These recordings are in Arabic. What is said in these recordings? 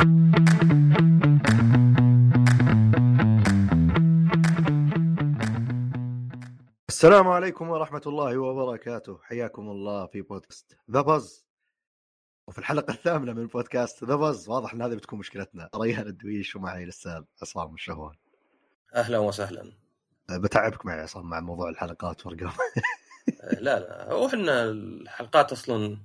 السلام عليكم ورحمة الله وبركاته. حياكم الله في بودكاست ذا بز وفي الحلقة الثامنة من بودكاست ذا بز واضح إن هذه بتكون مشكلتنا. ريان الدويش ومعي الأستاذ عصام الشهوان. أهلا وسهلا. بتعبك معي عصام مع موضوع الحلقات وارقام لا لا. هو إحنا الحلقات أصلا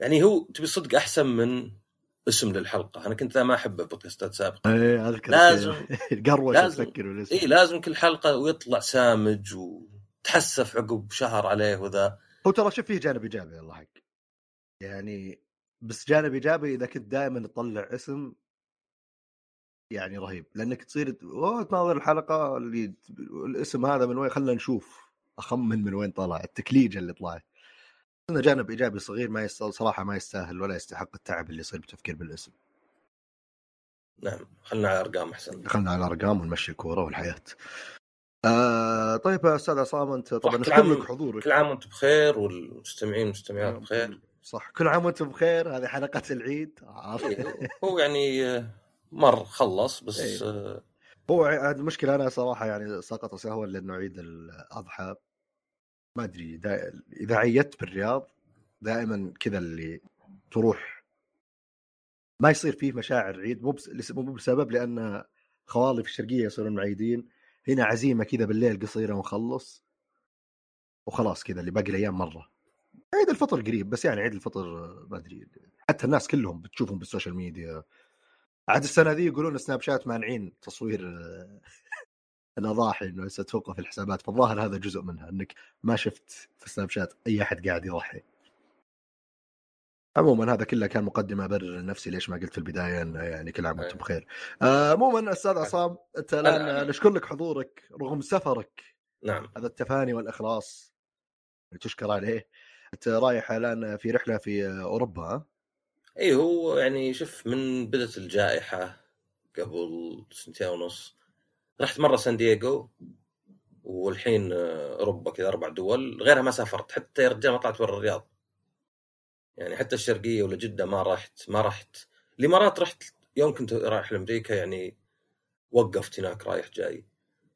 يعني هو تبي صدق أحسن من اسم للحلقة. أنا كنت ما أحب بودكاستات سابقه إيه أذكر لازم قروش لازم تفكر اي لازم كل حلقة ويطلع سامج وتحسف عقب شهر عليه وذا. هو ترى شوف فيه جانب إيجابي الله حق يعني بس جانب إيجابي إذا كنت دائما تطلع اسم يعني رهيب. لأنك تصير أوه تناظر الحلقة اللي الاسم هذا من وين؟ خلينا نشوف أخمن من وين طلع التكليجه اللي طلعت جانب إيجابي صغير ما يستاهل صراحة ما يستاهل ولا يستحق التعب اللي يصير بالتفكير بالاسم. نعم خلنا على أرقام أحسن. دخلنا على الأرقام ونمشي الكورة والحياة. آه طيب يا أستاذ عصام أنت طبعا كل نشكر عام- لك حضورك. كل عام وأنتم بخير والمستمعين والمستمعات بخير. صح كل عام وأنتم بخير هذه حلقة العيد؟ إيه، هو يعني آه، مر خلص بس إيه. آه، هو المشكلة أنا صراحة يعني سقط سهوا لأنه عيد الأضحى. ما أدري. إذا عيدت بالرياض دائما كذا اللي تروح. ما يصير فيه مشاعر عيد مو مو بسبب لأن خوالي في الشرقية يصيرون معيدين. هنا عزيمة كذا بالليل قصيرة ونخلص. وخلاص كذا اللي باقي الأيام مرة. عيد الفطر قريب بس يعني عيد الفطر ما أدري. حتى الناس كلهم بتشوفهم بالسوشيال ميديا. عاد السنة ذي يقولون سناب شات مانعين تصوير الاضاحي إنه ستوقف الحسابات فالظاهر هذا جزء منها إنك ما شفت في سناب شات أي أحد قاعد يضحي عموما هذا كله كان مقدمة أبرر لنفسي ليش ما قلت في البداية إنه يعني كل عام وأنتم أيه. بخير. آه، عموما أستاذ عصام أنت الآن نشكر لك حضورك رغم سفرك نعم هذا التفاني والإخلاص تشكر عليه. أنت رايح الآن في رحلة في أوروبا؟ اي هو يعني شوف من بدأت الجائحة قبل سنتين ونص رحت مرة سان دييغو والحين آه، أوروبا كذا أربع دول غيرها ما سافرت حتى يا رجال ما طلعت برا الرياض. يعني حتى الشرقية ولا جدة ما رحت ما رحت. الإمارات رحت يوم كنت رايح لأمريكا يعني وقفت هناك رايح جاي.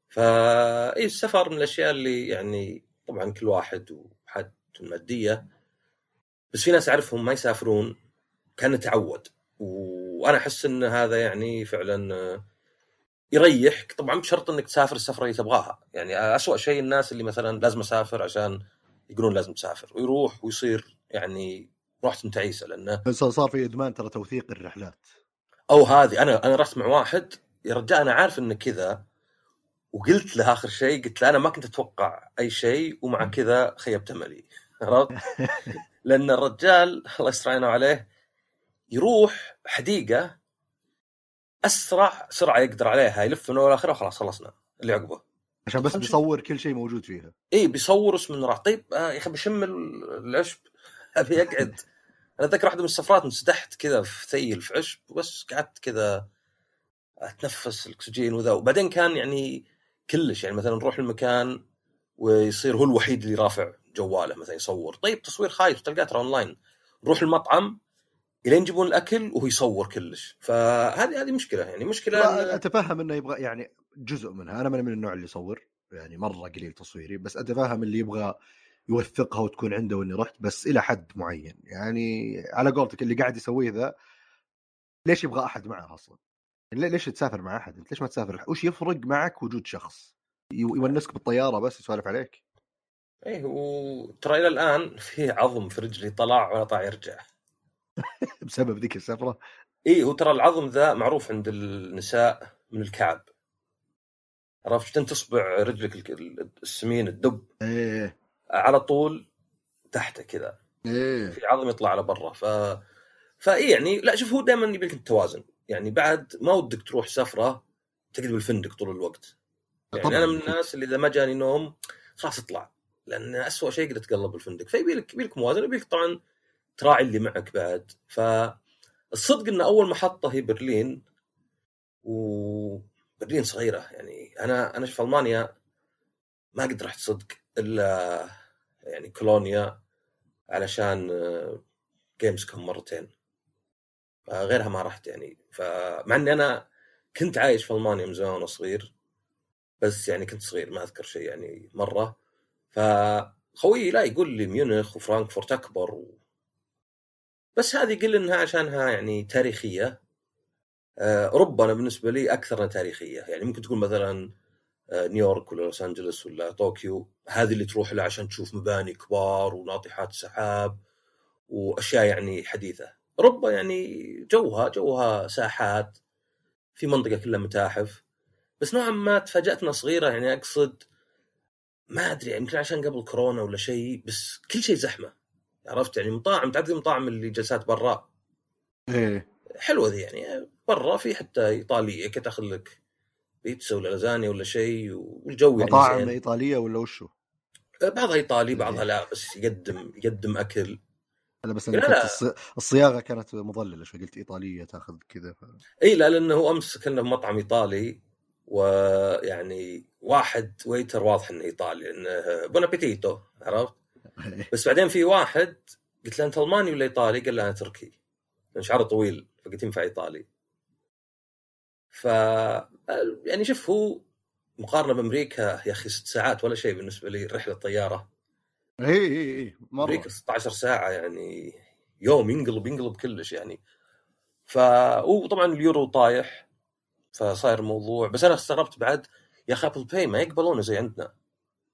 فا السفر من الأشياء اللي يعني طبعا كل واحد وحالته الماديه بس في ناس أعرفهم ما يسافرون كان تعود وأنا أحس إن هذا يعني فعلا آه، يريحك. طبعا بشرط إنك تسافر السفرة اللي تبغاها. يعني اسوء شيء الناس اللي مثلا لازم أسافر عشان يقولون لازم تسافر. ويروح ويصير يعني رحت تعيسة لأنه صار في إدمان ترى توثيق الرحلات. أو هذه. أنا أنا رحت مع واحد. يا رجال أنا عارف إنه كذا. وقلت له آخر شيء قلت له أنا ما كنت أتوقع أي شيء ومع كذا خيبت أملي. عرفت؟ لأن الرجال الله يستر عليه يروح حديقة أسرع سرعة يقدر عليها يلف من أول لاخره وخلاص خلصنا اللي عقبه. عشان بس خمسة. بيصور كل شيء موجود فيها. اي بيصور اسم انه راح طيب آه يا أخي بشم ال- العشب. أبي أقعد. أنا أتذكر واحدة من السفرات انسدحت كذا في ثيل في عشب وبس قعدت كذا أتنفس الأكسجين وذا. وبعدين كان يعني كلش يعني مثلا نروح المكان ويصير هو الوحيد اللي رافع جواله مثلا يصور. طيب تصوير خايف تلقاه ترى أونلاين. نروح المطعم إلين يجيبون الأكل وهو يصور كلش فهذه هذه مشكلة يعني مشكلة أتفهم إنه يبغى يعني جزء منها أنا من النوع اللي يصور يعني مرة قليل تصويري بس أتفهم اللي يبغى يوثقها وتكون عنده واني رحت بس إلى حد معين يعني على قولتك اللي قاعد يسويه ذا ليش يبغى أحد معه أصلا؟ ليش تسافر مع أحد؟ أنت ليش ما تسافر؟ وش يفرق معك وجود شخص؟ يو- يونسك بالطيارة بس يسولف عليك؟ إيه وترى إلى الآن في عظم في رجلي طلع ولا طلع يرجع بسبب ذيك السفرة. إيه هو ترى العظم ذا معروف عند النساء من الكعب. عرفت شلون تصبع رجلك السمين الدب؟ إيه. على طول تحته كذا. إيه. في عظم يطلع على برا. ف فإي يعني لا شوف هو دائما يبي لك التوازن يعني بعد ما ودك تروح سفرة تقعد بالفندق طول الوقت. يعني طبعاً. أنا من الناس اللي إذا ما جاني نوم خلاص اطلع. لأن اسوء شيء قد تقلب بالفندق. فيبي لك يبي لك موازنة يبي لك طبعا تراعي اللي معك بعد. فالصدق إن أول محطة هي برلين وبرلين صغيرة يعني. أنا أنا في ألمانيا ما قد رحت صدق إلا يعني كولونيا علشان Gamescom مرتين. غيرها ما رحت يعني. فمع إني أنا كنت عايش في ألمانيا من زمان وأنا صغير بس يعني كنت صغير ما أذكر شيء يعني مرة. فخويي لا يقول لي ميونخ وفرانكفورت أكبر. بس هذه يقول إنها عشانها يعني تاريخية. آه، أنا بالنسبة لي أكثر تاريخية. يعني ممكن تقول مثلا آه، نيويورك ولا لوس أنجلوس ولا طوكيو هذه اللي تروح لها عشان تشوف مباني كبار وناطحات سحاب وأشياء يعني حديثة. أوروبا يعني جوها جوها ساحات في منطقة كلها متاحف. بس نوعا ما تفاجات انها صغيرة. يعني أقصد ما أدري يمكن عشان قبل كورونا ولا شيء بس كل شيء زحمة. عرفت يعني مطاعم تعرف المطاعم اللي جلسات برا إيه حلوة ذي يعني برا في حتى إيطالية كي تاخذ لك بيتزا ولا لازانيا ولا شيء والجو يعني مطاعم زين. إيطالية ولا وشو؟ بعضها إيطالي بعضها لا بس يقدم يقدم أكل لا بس أنا لا. الص- الصياغة كانت مضلله شوي قلت إيطالية تاخذ كذا ف... إي لا لأنه أمس كنا في مطعم إيطالي ويعني واحد waiter واضح إنه إيطالي لأنه buon appetito عرفت بس بعدين في واحد قلت له أنت ألماني ولا إيطالي؟ قال له أنا تركي. لأن شعره طويل فقلت ينفع إيطالي. ف يعني شوف هو مقارنة بأمريكا يا أخي ست ساعات ولا شيء بالنسبة لي رحلة طيارة. إي إي إي مرة. أمريكا 16 ساعة يعني يوم ينقلب ينقلب كلش يعني. ف وطبعا اليورو طايح فصاير موضوع. بس أنا استغربت بعد يا أخي Apple Pay ما يقبلونه زي عندنا.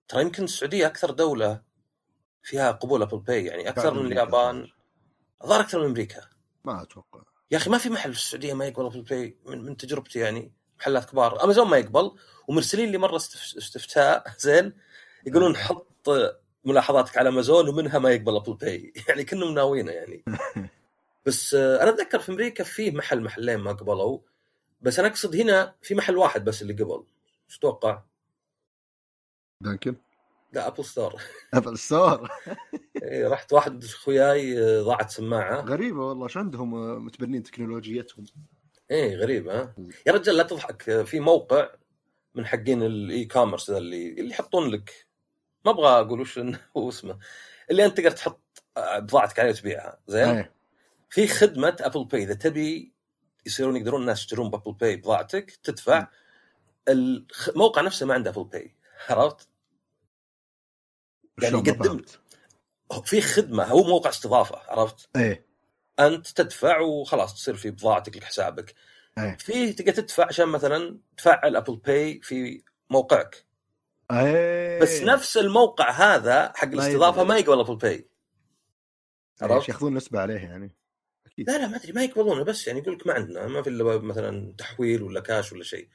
ترى يمكن السعودية أكثر دولة فيها قبول Apple Pay يعني أكثر من. اليابان. الظاهر أكثر من أمريكا. ما أتوقع. يا أخي ما في محل في السعودية ما يقبل Apple Pay من, من تجربتي يعني محلات كبار. امازون ما يقبل ومرسلين لي مرة استف- استفتاء. زين؟ يقولون حط ملاحظاتك على امازون ومنها ما يقبل Apple Pay يعني كأنهم ناويينه يعني. بس آه، أنا أتذكر في أمريكا في محل محلين ما قبلوا. بس أنا أقصد هنا في محل واحد بس اللي قبل. إيش تتوقع؟ Dunkin؟ لا Apple Store. Apple Store. إيه، رحت واحد أخوياي آه، ضاعت سماعة. غريبة والله إيش عندهم آه، متبنين تكنولوجيتهم؟ إيه غريب ها؟ يا رجال لا تضحك. في موقع من حقين ال e-commerce ذا اللي اللي يحطون لك. ما أبغى أقول وش اسمه. اللي أنت تقدر تحط آه، بضاعتك عليه وتبيعها. زين؟ إيه. في خدمة Apple Pay. إذا تبي يصيرون يقدرون الناس يشترون ب Apple Pay بضاعتك تدفع الموقع نفسه ما عنده Apple Pay. عرفت؟ يعني فهمت؟ في خدمة هو موقع استضافة عرفت؟ إيه. أنت تدفع وخلاص تصير في بضاعتك لك حسابك إيه. فيه تقدر تدفع عشان مثلا تفعل Apple Pay في موقعك. إيه. بس نفس الموقع هذا حق الاستضافة. ما يقبل Apple Pay عرفت؟ ياخذون نسبة عليه يعني. لا لا ما أدري ما يقبلونه بس يعني يقول لك ما عندنا ما في إلا مثلا تحويل ولا كاش ولا شيء.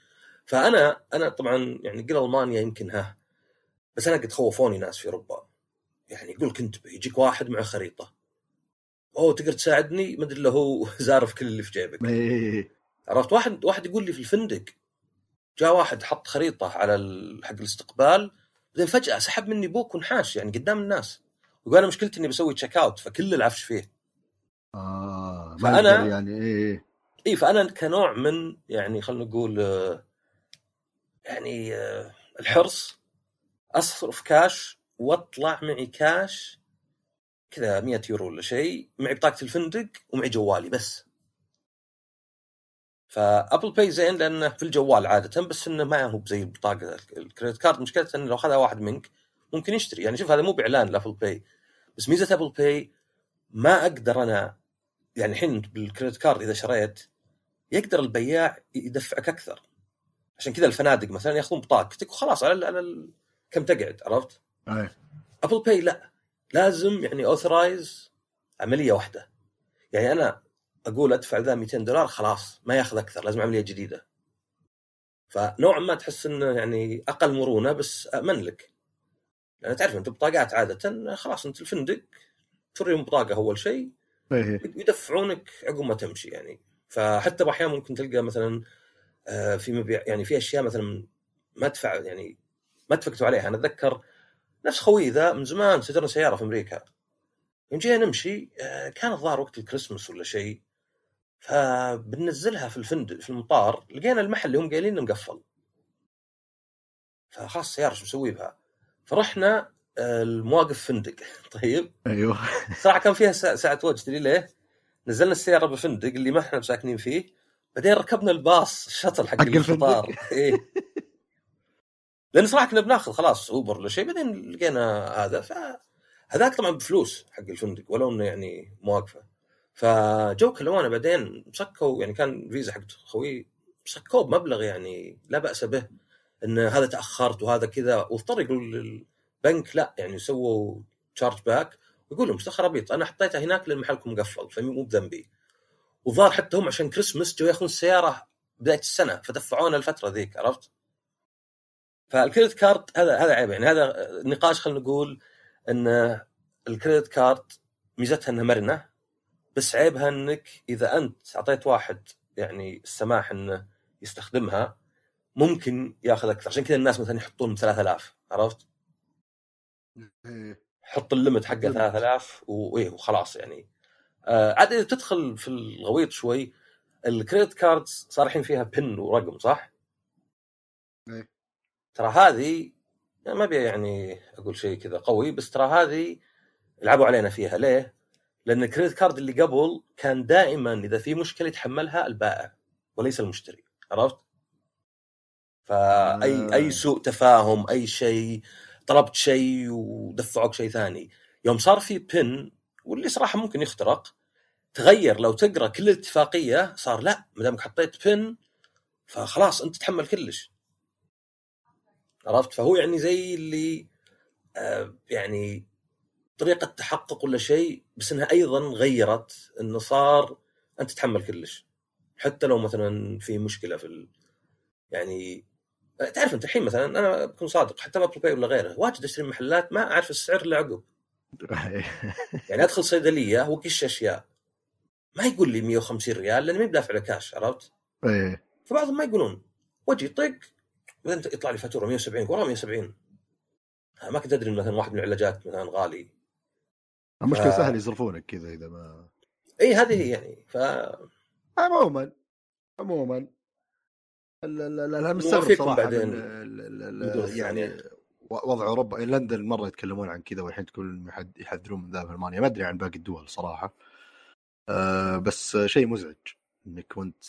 فأنا أنا طبعا يعني قل ألمانيا يمكن ها بس أنا قد خوفوني ناس في أوروبا. يعني يقول لك انتبه يجيك واحد مع خريطة. أوه تقدر تساعدني؟ ما أدري هو زارف كل اللي في جيبك. إيه. عرفت؟ واحد واحد يقول لي في الفندق جاء واحد حط خريطة على حق الاستقبال بعدين فجأة سحب مني بوك ونحاش يعني قدام الناس. وقال أنا مشكلتي إني بسوي check out فكل العفش فيه. آه يقدر يعني إيه اي فأنا كنوع من يعني خلينا نقول آه، يعني آه، الحرص أصرف كاش وأطلع معي كاش كذا 100 يورو ولا شيء معي بطاقة الفندق ومعي جوالي بس. ف Apple Pay زين لأنه في الجوال عادة بس إنه ما هو زي البطاقه ال credit card. مشكلته إنه لو أخذها واحد منك ممكن يشتري. يعني شوف هذا مو بإعلان ل Apple Pay بس ميزة Apple Pay ما أقدر أنا يعني الحين بال credit card إذا شريت يقدر البياع يدفعك أكثر. عشان كذا الفنادق مثلا يأخذون بطاقتك وخلاص على على كم تقعد عرفت؟ إيه Apple Pay لا. لازم يعني authorize عملية واحدة. يعني أنا أقول أدفع ذا 200 دولار خلاص ما ياخذ أكثر لازم عملية جديدة. فنوعا ما تحس إنه يعني أقل مرونة بس امن لك. لأن تعرف أنت بطاقات عادة خلاص أنت الفندق توريهم بطاقة أول شيء. إيه يدفعونك عقب ما تمشي يعني. فحتى باحيان ممكن تلقى مثلا آه، في مبيع يعني في أشياء مثلا ما ادفع يعني ما اتفقتوا عليها. أنا أتذكر نفس خوي ذا من زمان سجلنا سيارة في أمريكا. يوم جينا نمشي آه، كان الظاهر وقت الكريسماس ولا شيء فبننزلها في الفندق في المطار لقينا المحل اللي هم قايلين إنه مقفل. فخلاص السيارة شو مسوي بها؟ فرحنا آه، المواقف فندق طيب؟ أيوه. صراحة كان فيها ساعة وقت تدري ليه؟ نزلنا السيارة بالفندق اللي ما إحنا ساكنين فيه بعدين ركبنا الباص الشطل حق حق. الفطار إيه. لأن صراحة كنا بناخذ خلاص اوبر ولا شيء بعدين لقينا هذا. ف هذاك طبعا بفلوس حق الفندق ولو إنه يعني مواقفه فجو كلمونا بعدين مسكوا يعني كان فيزا حق خوي مسكوه بمبلغ يعني لا بأس به إن هذا تأخرت وهذا كذا. واضطر يقول للبنك لا يعني سووا تشارج باك ويقول لهم مستخر ابيض أنا حطيتها هناك لأن محلكم مقفل فمو بذنبي. وظهر حتى هم عشان كريسمس جو ياخذون السياره بداية السنة فدفعونا الفترة ذيك عرفت؟ فالكريدت كارد هذا هذا عيب يعني هذا نقاش خلينا نقول إن ال credit card ميزتها إنها مرنة بس عيبها إنك إذا أنت أعطيت واحد يعني السماح إنه يستخدمها ممكن ياخذ أكثر عشان كذا الناس مثلا يحطون 3000 عرفت؟ حط ال limit حقه ال limit. 3000 وايه وخلاص يعني آه عاد إذا تدخل في الغويط شوي ال credit cards صار الحين فيها PIN ورقم صح؟ إيه. ترى هذه ما أبي يعني أقول شيء كذا قوي بس ترى هذه لعبوا علينا فيها ليه؟ لأن الكريدت كارد اللي قبل كان دائما إذا في مشكلة يتحملها البائع وليس المشتري عرفت؟ فأي آه. أي سوء تفاهم أي شيء طلبت شيء ودفعوك شيء ثاني يوم صار في بن واللي صراحة ممكن يخترق تغير لو تقرأ كل الاتفاقية صار لا ما دامك حطيت بن فخلاص أنت تتحمل كلش عرفت؟ فهو يعني زي اللي آه يعني طريقة تحقق ولا شيء بس إنها أيضا غيرت إنه صار أنت تتحمل كلش. حتى لو مثلا في مشكلة في ال... يعني تعرف أنت الحين مثلا أنا بكون صادق حتى بابل باي ولا غيره واجد أشتري محلات ما أعرف السعر الا عقب. يعني أدخل صيدلية وقش أشياء. ما يقول لي 150 ريال لأني ما بدافع له كاش عرفت؟ إيه. فبعضهم ما يقولون. وجي طق بعدين يطلع لي فاتورة 170 ورا 170 ما كنت أدري مثلا واحد من العلاجات مثلا غالي. المشكلة ف- سهل يصرفونك كذا إذا ما إي هذه هي يعني. ف عموما. عموما. ال- ال- ال- أنا مستغرب نوافيكم صراحة بعدين يعني وضع أوروبا لندن مرة يتكلمون عن كذا والحين تكون يحد- يحذرون من ذا في ألمانيا. ما أدري عن باقي الدول صراحة. أه بس شيء مزعج إنك وأنت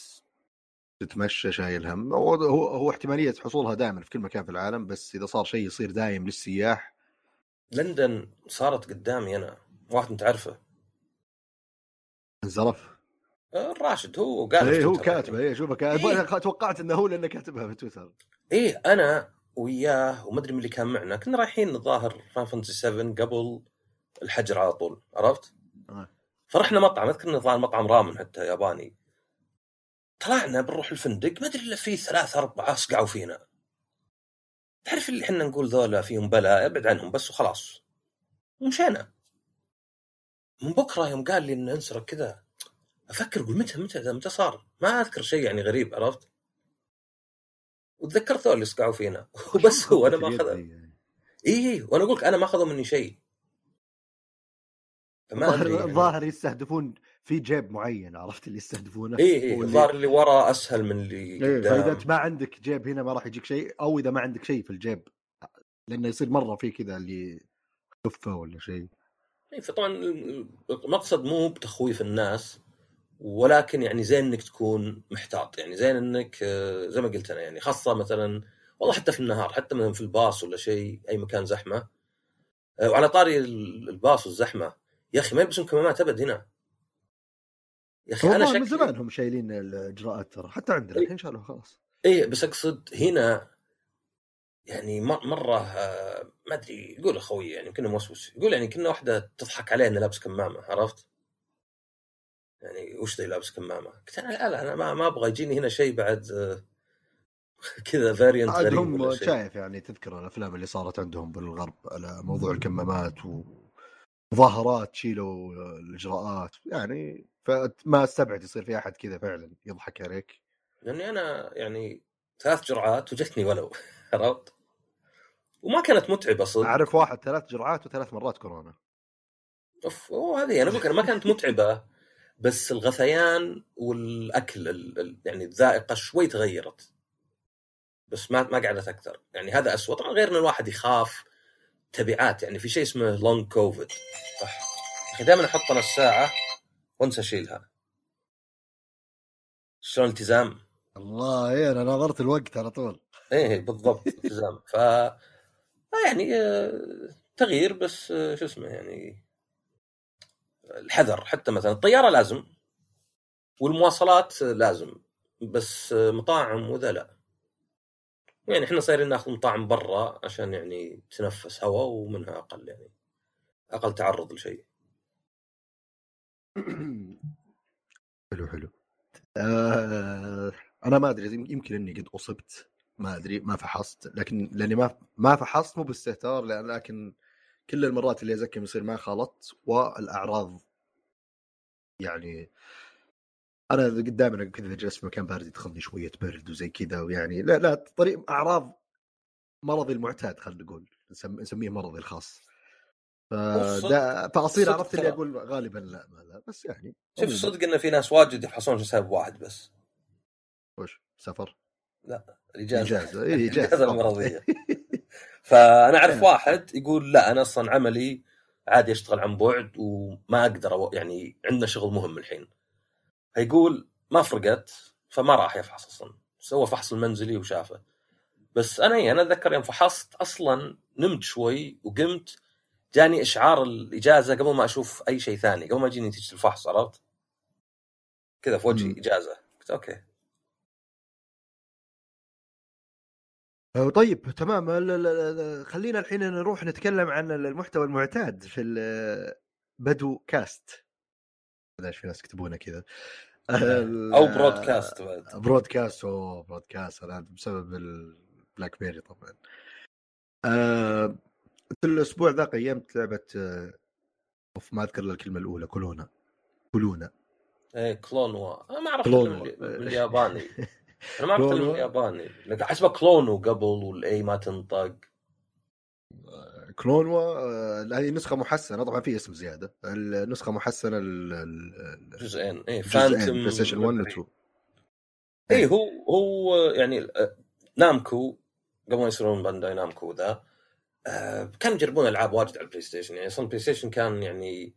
تتمشى شايل هم. هو هو احتمالية حصولها دائما في كل مكان في العالم بس إذا صار شيء يصير دايم للسياح. لندن صارت قدامي أنا واحد أنت تعرفه انزرف الراشد هو قال إيه هو كاتبه إيه شوفه كاتب إيه. توقعت إنه هو لأنه كاتبها في تويتر. إيه أنا وياه وما أدري من اللي كان معنا كنا رايحين الظاهر فان فانتسي 7 قبل الحجر على طول عرفت؟ آه. فرحنا مطعم أذكر إنه مطعم رامن حتى ياباني. طلعنا بنروح الفندق ما أدري إلا في ثلاثة أربعة صقعوا فينا تعرف اللي إحنا نقول ذولا فيهم بلاء أبعد عنهم بس وخلاص ومشينا من بكرة يوم قال لي إنه انسرق كذا أفكر أقول متى متى متى صار؟ ما أذكر شيء يعني غريب عرفت؟ وتذكرت اللي صقعوا فينا وبس هو أنا ما أخذ يعني. اي اي وأنا أقول لك أنا ما أخذوا مني شيء فما الظاهر يعني. يستهدفون في جيب معين عرفت اللي يستهدفونه؟ اي اي الظاهر اللي ورا أسهل من اللي إيه، فإذا انت ما عندك جيب هنا ما راح يجيك شيء أو إذا ما عندك شيء في الجيب لأنه يصير مرة في كذا اللي كفه ولا شيء. إيه، فطبعا المقصد مو بتخويف الناس ولكن يعني زين إنك تكون محتاط. يعني زين إنك آه، زي ما قلت أنا يعني خاصة مثلا والله حتى في النهار حتى مثلا في الباص ولا شيء أي مكان زحمة. آه، وعلى طاري ال- الباص والزحمة يا أخي ما يلبسون كمامات أبد هنا. يا أخي أنا والله من شكلي زمان هم شايلين الإجراءات ترى حتى عندنا إيه. الحين شالوها خلاص إيه بس أقصد هنا يعني مرة آه، ما أدري يقول أخوي يعني كنا موسوس يقول يعني كنا واحدة تضحك عليه انه لابس كمامة عرفت؟ يعني وش ذي لابس كمامة؟ قلت أنا لا لا أنا ما, ما أبغى يجيني هنا شيء بعد آه، كذا فاريانت عاد هم شايف يعني تذكر الأفلام اللي صارت عندهم بالغرب على موضوع الكمامات ومظاهرات شيلوا الإجراءات يعني فما استبعد يصير في أحد كذا فعلا يضحك عليك. لأني أنا يعني ثلاث جرعات وجتني ولو عرفت؟ وما كانت متعبة صدق. أعرف واحد ثلاث جرعات وثلاث مرات كورونا. أوف أوه هذه أنا لك أنا ما كانت متعبة بس الغثيان والأكل ال- ال- يعني الذائقة شوي تغيرت. بس ما ما قعدت أكثر. يعني هذا اسوء طبعا غير إن الواحد يخاف تبعات. يعني في شيء اسمه لونج كوفيد صح أخي دائما أحط أنا الساعة. وانسى شيلها شلون التزام؟ الله إيه أنا نظرت الوقت على طول. إيه بالضبط التزام. ف يعني آه، تغيير بس آه، شو اسمه يعني الحذر. حتى مثلا الطيارة لازم والمواصلات لازم بس آه، مطاعم وذا لا. يعني إحنا صايرين ناخذ مطاعم برا عشان يعني تنفس هواء ومنها أقل يعني أقل تعرض لشيء. حلو حلو. آه أنا ما أدري يمكن إني قد أصبت. ما أدري ما فحصت. لكن لأني ما ما فحصت مو باستهتار لكن كل المرات اللي ازكم يصير ما خلطت والأعراض يعني أنا دائما كذا جلست في مكان بارد يدخلني شوية برد وزي كذا ويعني لا لا طريق أعراض مرضي المعتاد خلينا نقول نسميه مرضي الخاص. فدا فاصير عرفت اللي أقول غالبا لا ما لا بس يعني شوف صدق إن في ناس واجد يفحصون سبب واحد بس. وش؟ سفر؟ لا الإجازة. إجازة اي الاجازه المرضية. فأنا أعرف واحد يقول لا أنا أصلا عملي عادي أشتغل عن بعد وما أقدر يعني عندنا شغل مهم الحين. فيقول ما فرقت فما راح يفحص أصلا. سوى فحص المنزلي وشافه. بس أنا أنا أتذكر يوم فحصت أصلا نمت شوي وقمت جاني إشعار الإجازة قبل ما أشوف أي شيء ثاني قبل ما يجيني نتيجة الفحص عرفت؟ كذا في وجهي إجازة. قلت أوكي. أه، طيب تمام. خلينا الحين نروح نتكلم عن المحتوى المعتاد في بدو كاست. إيش في ناس يكتبونه كذا. أو broadcast بعد. broadcast أو broadcast هذا بسبب ال BlackBerry طبعا. أه الأسبوع ذا قيمت لعبه أوف ما أذكر الكلمة الأولى كولونا كولونا إيه Klonoa ما أعرف بالياباني. أنا ما أعرف الياباني أحسبه كلونو قبل وال A ما تنطق. Klonoa آه، هذه نسخة محسنة طبعا في اسم زيادة. النسخة محسنة الجزئين اي Phantom PlayStation 1 و 2 اي هو هو يعني آه، Namco قبل ما يصيرون Bandai Namco ذا كانوا يجربون ألعاب واجد على ال PlayStation يعني أصلا ال PlayStation كان يعني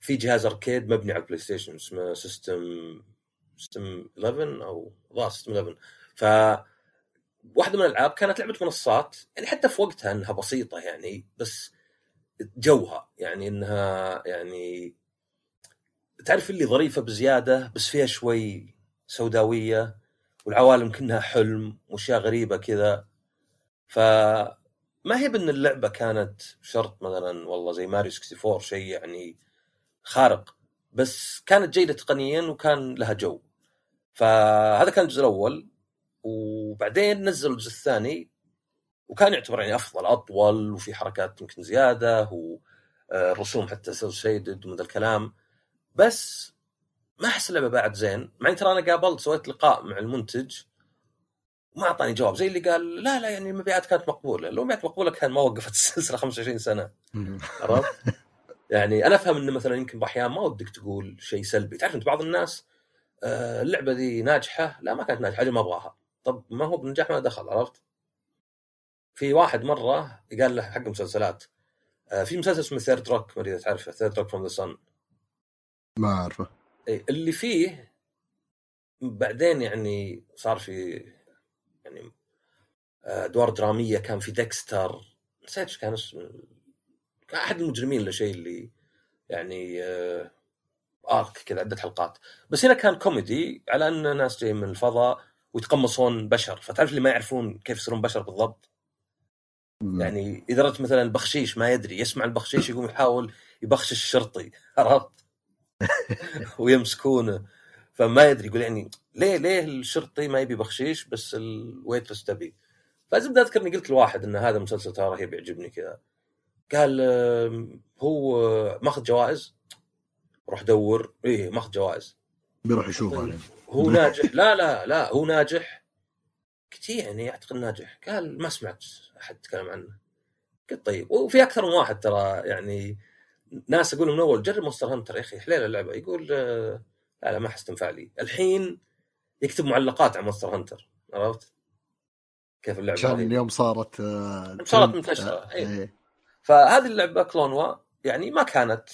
في جهاز arcade مبني على ال PlayStation اسمه System System 11 أو ظاهر System 11 ف واحدة من الألعاب كانت لعبة منصات يعني حتى في وقتها إنها بسيطة يعني بس جوها. يعني إنها يعني تعرف اللي ظريفة بزيادة بس فيها شوي سوداوية والعوالم كانها حلم وأشياء غريبة كذا. ف ما هي بأن اللعبة كانت شرط مثلا والله زي ماريو 64 شيء يعني خارق بس كانت جيدة تقنيا وكان لها جو. فهذا كان الجزء الأول وبعدين نزلوا الجزء الثاني وكان يعتبر يعني أفضل أطول وفي حركات يمكن زيادة والرسوم حتى cel shaded ومن الكلام. بس ما أحس اللعبة بعد زين. مع ترى أنا قابلت سويت لقاء مع المنتج وما أعطاني جواب زي اللي قال لا لا يعني المبيعات كانت مقبولة. لو مبيعات مقبولة كان ما وقفت السلسلة 25 سنة. عرفت؟ يعني أنا أفهم انه مثلا يمكن بأحيان ما ودك تقول شيء سلبي. تعرف أنت بعض الناس آه، اللعبة ذي ناجحة؟ لا ما كانت ناجحة ما أبغاها. طب ما هو بنجاح ما دخل عرفت؟ في واحد مرة قال له حق مسلسلات آه، في مسلسل اسمه Third Rock ما أدري إذا تعرفه Third Rock from the Sun ما أعرفه. اللي فيه بعدين يعني صار في يعني آه، ادوار دراميه كان في Dexter نسيت إيش كان اسمه أحد المجرمين ولا شيء اللي يعني آه arc كذا عدة حلقات. بس هنا كان كوميدي على أن ناس جايين من الفضاء ويتقمصون بشر. فتعرف اللي ما يعرفون كيف يصيرون بشر بالضبط؟ يعني إذا رجل مثلا البخشيش ما يدري يسمع البخشيش يقوم يحاول يبخشش الشرطي عرفت؟ ويمسكونه. فما يدري يقول يعني ليه ليه الشرطي ما يبي بخشيش بس ال waitress تبي؟ فزبده أذكر إني قلت لواحد إن هذا مسلسل ترى رهيب يعجبني كذا. قال هو ماخذ جوائز روح دور إيه ماخذ جوائز. بيروح يشوف طيب. هو ناجح. لا لا لا هو ناجح. قلت يعني أعتقد ناجح. قال ما سمعت أحد يتكلم عنه. قلت طيب وفي أكثر من واحد ترى يعني ناس أقول من أول جرب Monster Hunter يا أخي حليله اللعبة. يقول لا لا ما أحس تنفع لي. الحين يكتب معلقات عن Monster Hunter عرفت؟ كيف اللعبة عشان اليوم صارت صارت منتشرة. اي فهذه اللعبة Klonoa يعني ما كانت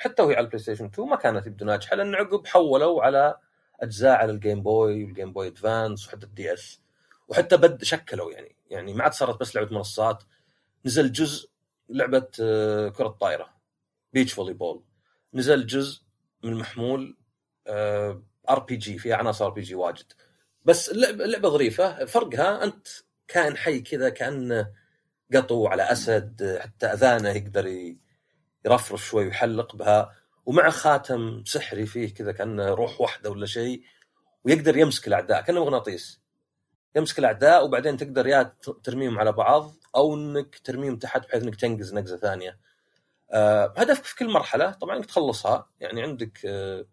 حتى وهي على ال PlayStation 2 ما كانت يبدو ناجحة لأن عقب حولوا على أجزاء على ال Game Boy وال Game Boy Advance وحتى ال DS وحتى بد شكلوا يعني يعني ما عاد صارت بس لعبة منصات. نزل جزء لعبة آه، كرة طائره beach volleyball نزل جزء من محمول ار بي جي فيها عناصر ار بي جي واجد بس اللعبه ظريفة فرقها أنت كائن حي كذا كانه قطو على أسد حتى أذانه يقدر يرفرف شوي ويحلق بها ومع خاتم سحري فيه كذا كأنه روح واحدة ولا شيء ويقدر يمسك الأعداء كأنه مغناطيس يمسك الأعداء وبعدين تقدر يا ترميهم على بعض أو إنك ترميهم تحت بحيث إنك تنقز نقزة ثانية. آه، هدفك في كل مرحلة طبعا انك تخلصها يعني عندك آه،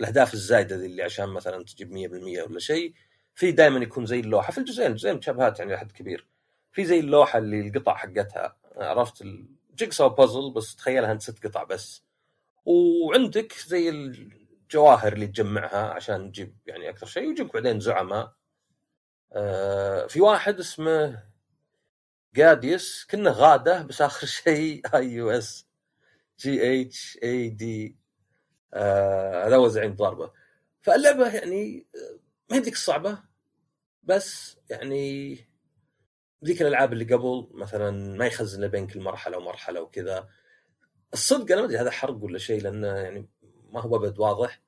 الأهداف الزايدة ذي اللي عشان مثلا تجيب 100% ولا شيء في دائما يكون زي اللوحة في الجزئين الجزئين متشابهات يعني لحد كبير. في زي اللوحة اللي القطع حقتها عرفت الجيكساو بازل بس تخيلها أنت ست قطع بس. وعندك زي الجواهر اللي تجمعها عشان تجيب يعني أكثر شيء ويجيك بعدين زعماء آه، في واحد اسمه جاديوس كنا غادة بس آخر شيء اي يو اس جي اتش اي دي هذا هو زعيم ضاربه فاللعبة يعني آه، ما هي الصعبة بس يعني ذيك الألعاب اللي قبل مثلا ما يخزن بين كل مرحلة ومرحلة وكذا. الصدق أنا ما أدري هذا حرق ولا شيء لأنه يعني ما هو أبد واضح.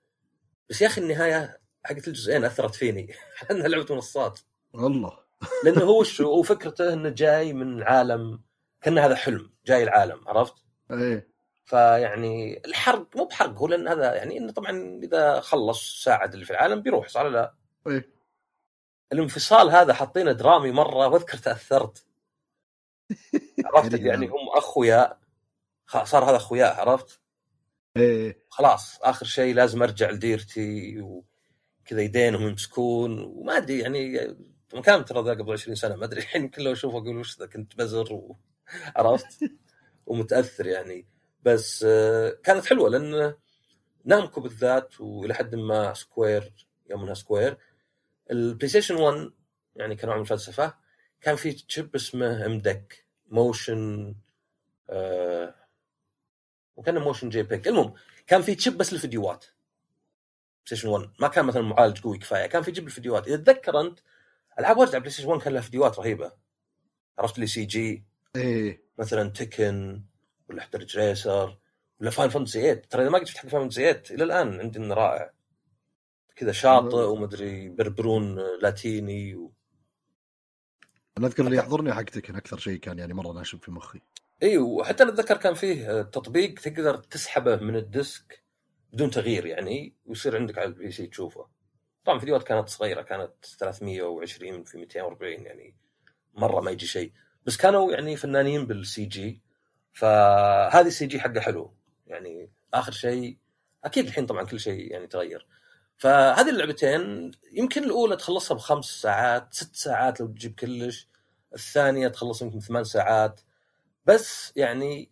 بس يا أخي النهاية حقت الجزئين أثرت فيني انها لعبة منصات. والله. لأنه هو شو هو فكرته إنه جاي من عالم كأن هذا حلم جاي العالم عرفت؟ إيه. فيعني الحرق مو بحرق هو لأن هذا يعني إنه طبعا إذا خلص ساعد اللي في العالم بيروح صار لا؟ إيه الانفصال هذا حاطينه درامي مرة وأذكر تأثرت. عرفت؟ يعني هذا. هم اخوياء خ- صار هذا اخوياء عرفت؟ إيه خلاص آخر شيء لازم أرجع لديرتي وكذا يدينهم يمسكون وما أدري يعني مكان ترى ذا قبل 20 سنة ما أدري الحين كل لو أشوفه أقول وش ذا كنت بزر و... عرفت؟ ومتأثر يعني. بس آه، كانت حلوة لأن نامكو بالذات وإلى حد ما Square يوم إنها Square البلاي ستيشن 1 يعني كنوع من الفلسفة كان في chip اسمه MDEC motion آه وكان Motion JPEG المهم كان في chip بس للفيديوهات. بلاي ستيشن 1 ما كان مثلا معالج قوي كفاية كان في chip الفيديوهات إذا تذكر أنت ألعاب واجد على بلاي ستيشن 1 كان لها فيديوهات رهيبة. عرفت لي CGI. مثلا Tekken ولا حتى Ridge Racer ولا Final Fantasy 8 ترى إذا ما قد شفت حق Final Fantasy 8 إلى الآن عندي إنه رائع. كذا شاطئ ومدري بربرون لاتيني و... أنا أذكر اللي يحضرني حق Tekken أكثر شيء كان يعني مرة ناشب في مخي. إي وحتى أنا أتذكر كان فيه تطبيق تقدر تسحبه من ال disc بدون تغيير يعني ويصير عندك على ال PC تشوفه. طبعا فيديوهات كانت صغيرة كانت 320 في 240 يعني مرة ما يجي شيء. بس كانوا يعني فنانين بال CG. فهذه ال CG حقه حلو. يعني آخر شيء أكيد الحين طبعا كل شيء يعني تغير. فهذه اللعبتين يمكن الأولى تخلصها بخمس ساعات ست ساعات لو تجيب كلش. الثانية تخلص يمكن ثمان ساعات. بس يعني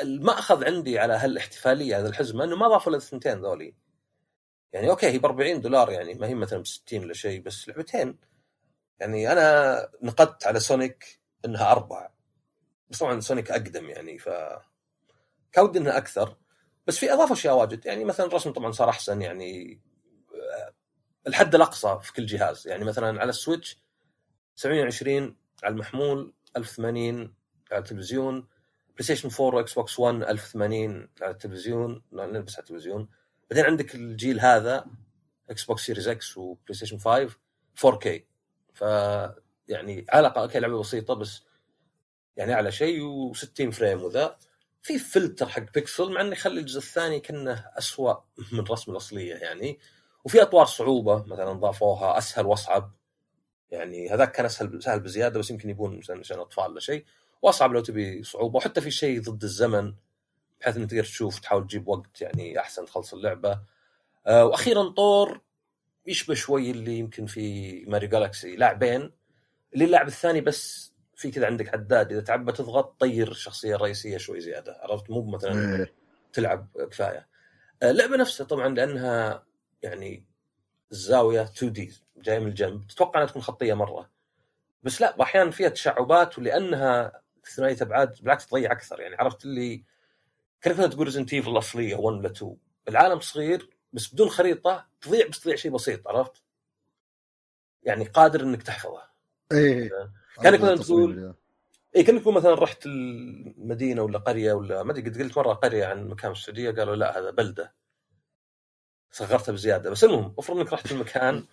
المأخذ عندي على هالاحتفالية هذا الحزمة إنه ما ضافوا الثنتين ذولي. يعني okay هي ب 40 دولار يعني ما هي مثلا ب 60 ولا شيء بس لعبتين. يعني أنا نقدت على Sonic إنها أربع بس طبعا Sonic أقدم يعني ف كان ودي إنها أكثر. بس في اضافوا أشياء واجد. يعني مثلا الرسم طبعا صار أحسن يعني آه، الحد الأقصى في كل جهاز. يعني مثلا على ال Switch 720 على المحمول 1080 على التلفزيون بلاي ستيشن 4 و Xbox 1 1080 على التلفزيون نلبس على التلفزيون. بعدين عندك الجيل هذا Xbox Series X وبلاي ستيشن 5 4K ف يعني على الأقل okay لعبة بسيطة بس يعني اعلى شيء و60 frame وذا. في فلتر حق بيكسل مع إنه يخلي الجزء الثاني كأنه أسوأ من الرسم الأصلية يعني. وفي أطوار صعوبة مثلا ضافوها أسهل وأصعب. يعني هذاك كان أسهل سهل بزيادة بس يمكن يبون مثلا عشان أطفال ولا شيء. وأصعب لو تبي صعوبة. وحتى في شيء ضد الزمن بحيث انك تقدر تشوف تحاول تجيب وقت يعني أحسن تخلص اللعبة. آه وأخيرا طور يشبه شوي اللي يمكن في ماريو جالكسي لاعبين. اللي اللاعب الثاني بس في كذا عندك عداد إذا تعبى تضغط طير الشخصية الرئيسية شوي زيادة عرفت؟ مو مثلا إيه. تلعب كفاية. آه، اللعبه نفسها طبعا لأنها يعني الزاويه 2 دي جاية من الجنب. تتوقع إنها تكون خطية مرة. بس لا أحيانا فيها تشعبات ولأنها ثنائية أبعاد بالعكس تضيع أكثر. يعني عرفت اللي مثلا تقول Resident Evil الأصلية 1 ولا 2 العالم صغير بس بدون خريطة تضيع بس تضيع شيء بسيط عرفت؟ يعني قادر إنك تحفظه. إيه. كانك مثلا تقول اي كأنك تقول مثلا رحت المدينة ولا قرية ولا ما أدري قد قلت مرة قرية عن مكان في السعودية قالوا لا هذا بلدة. صغرتها بزيادة. بس المهم افرض إنك رحت المكان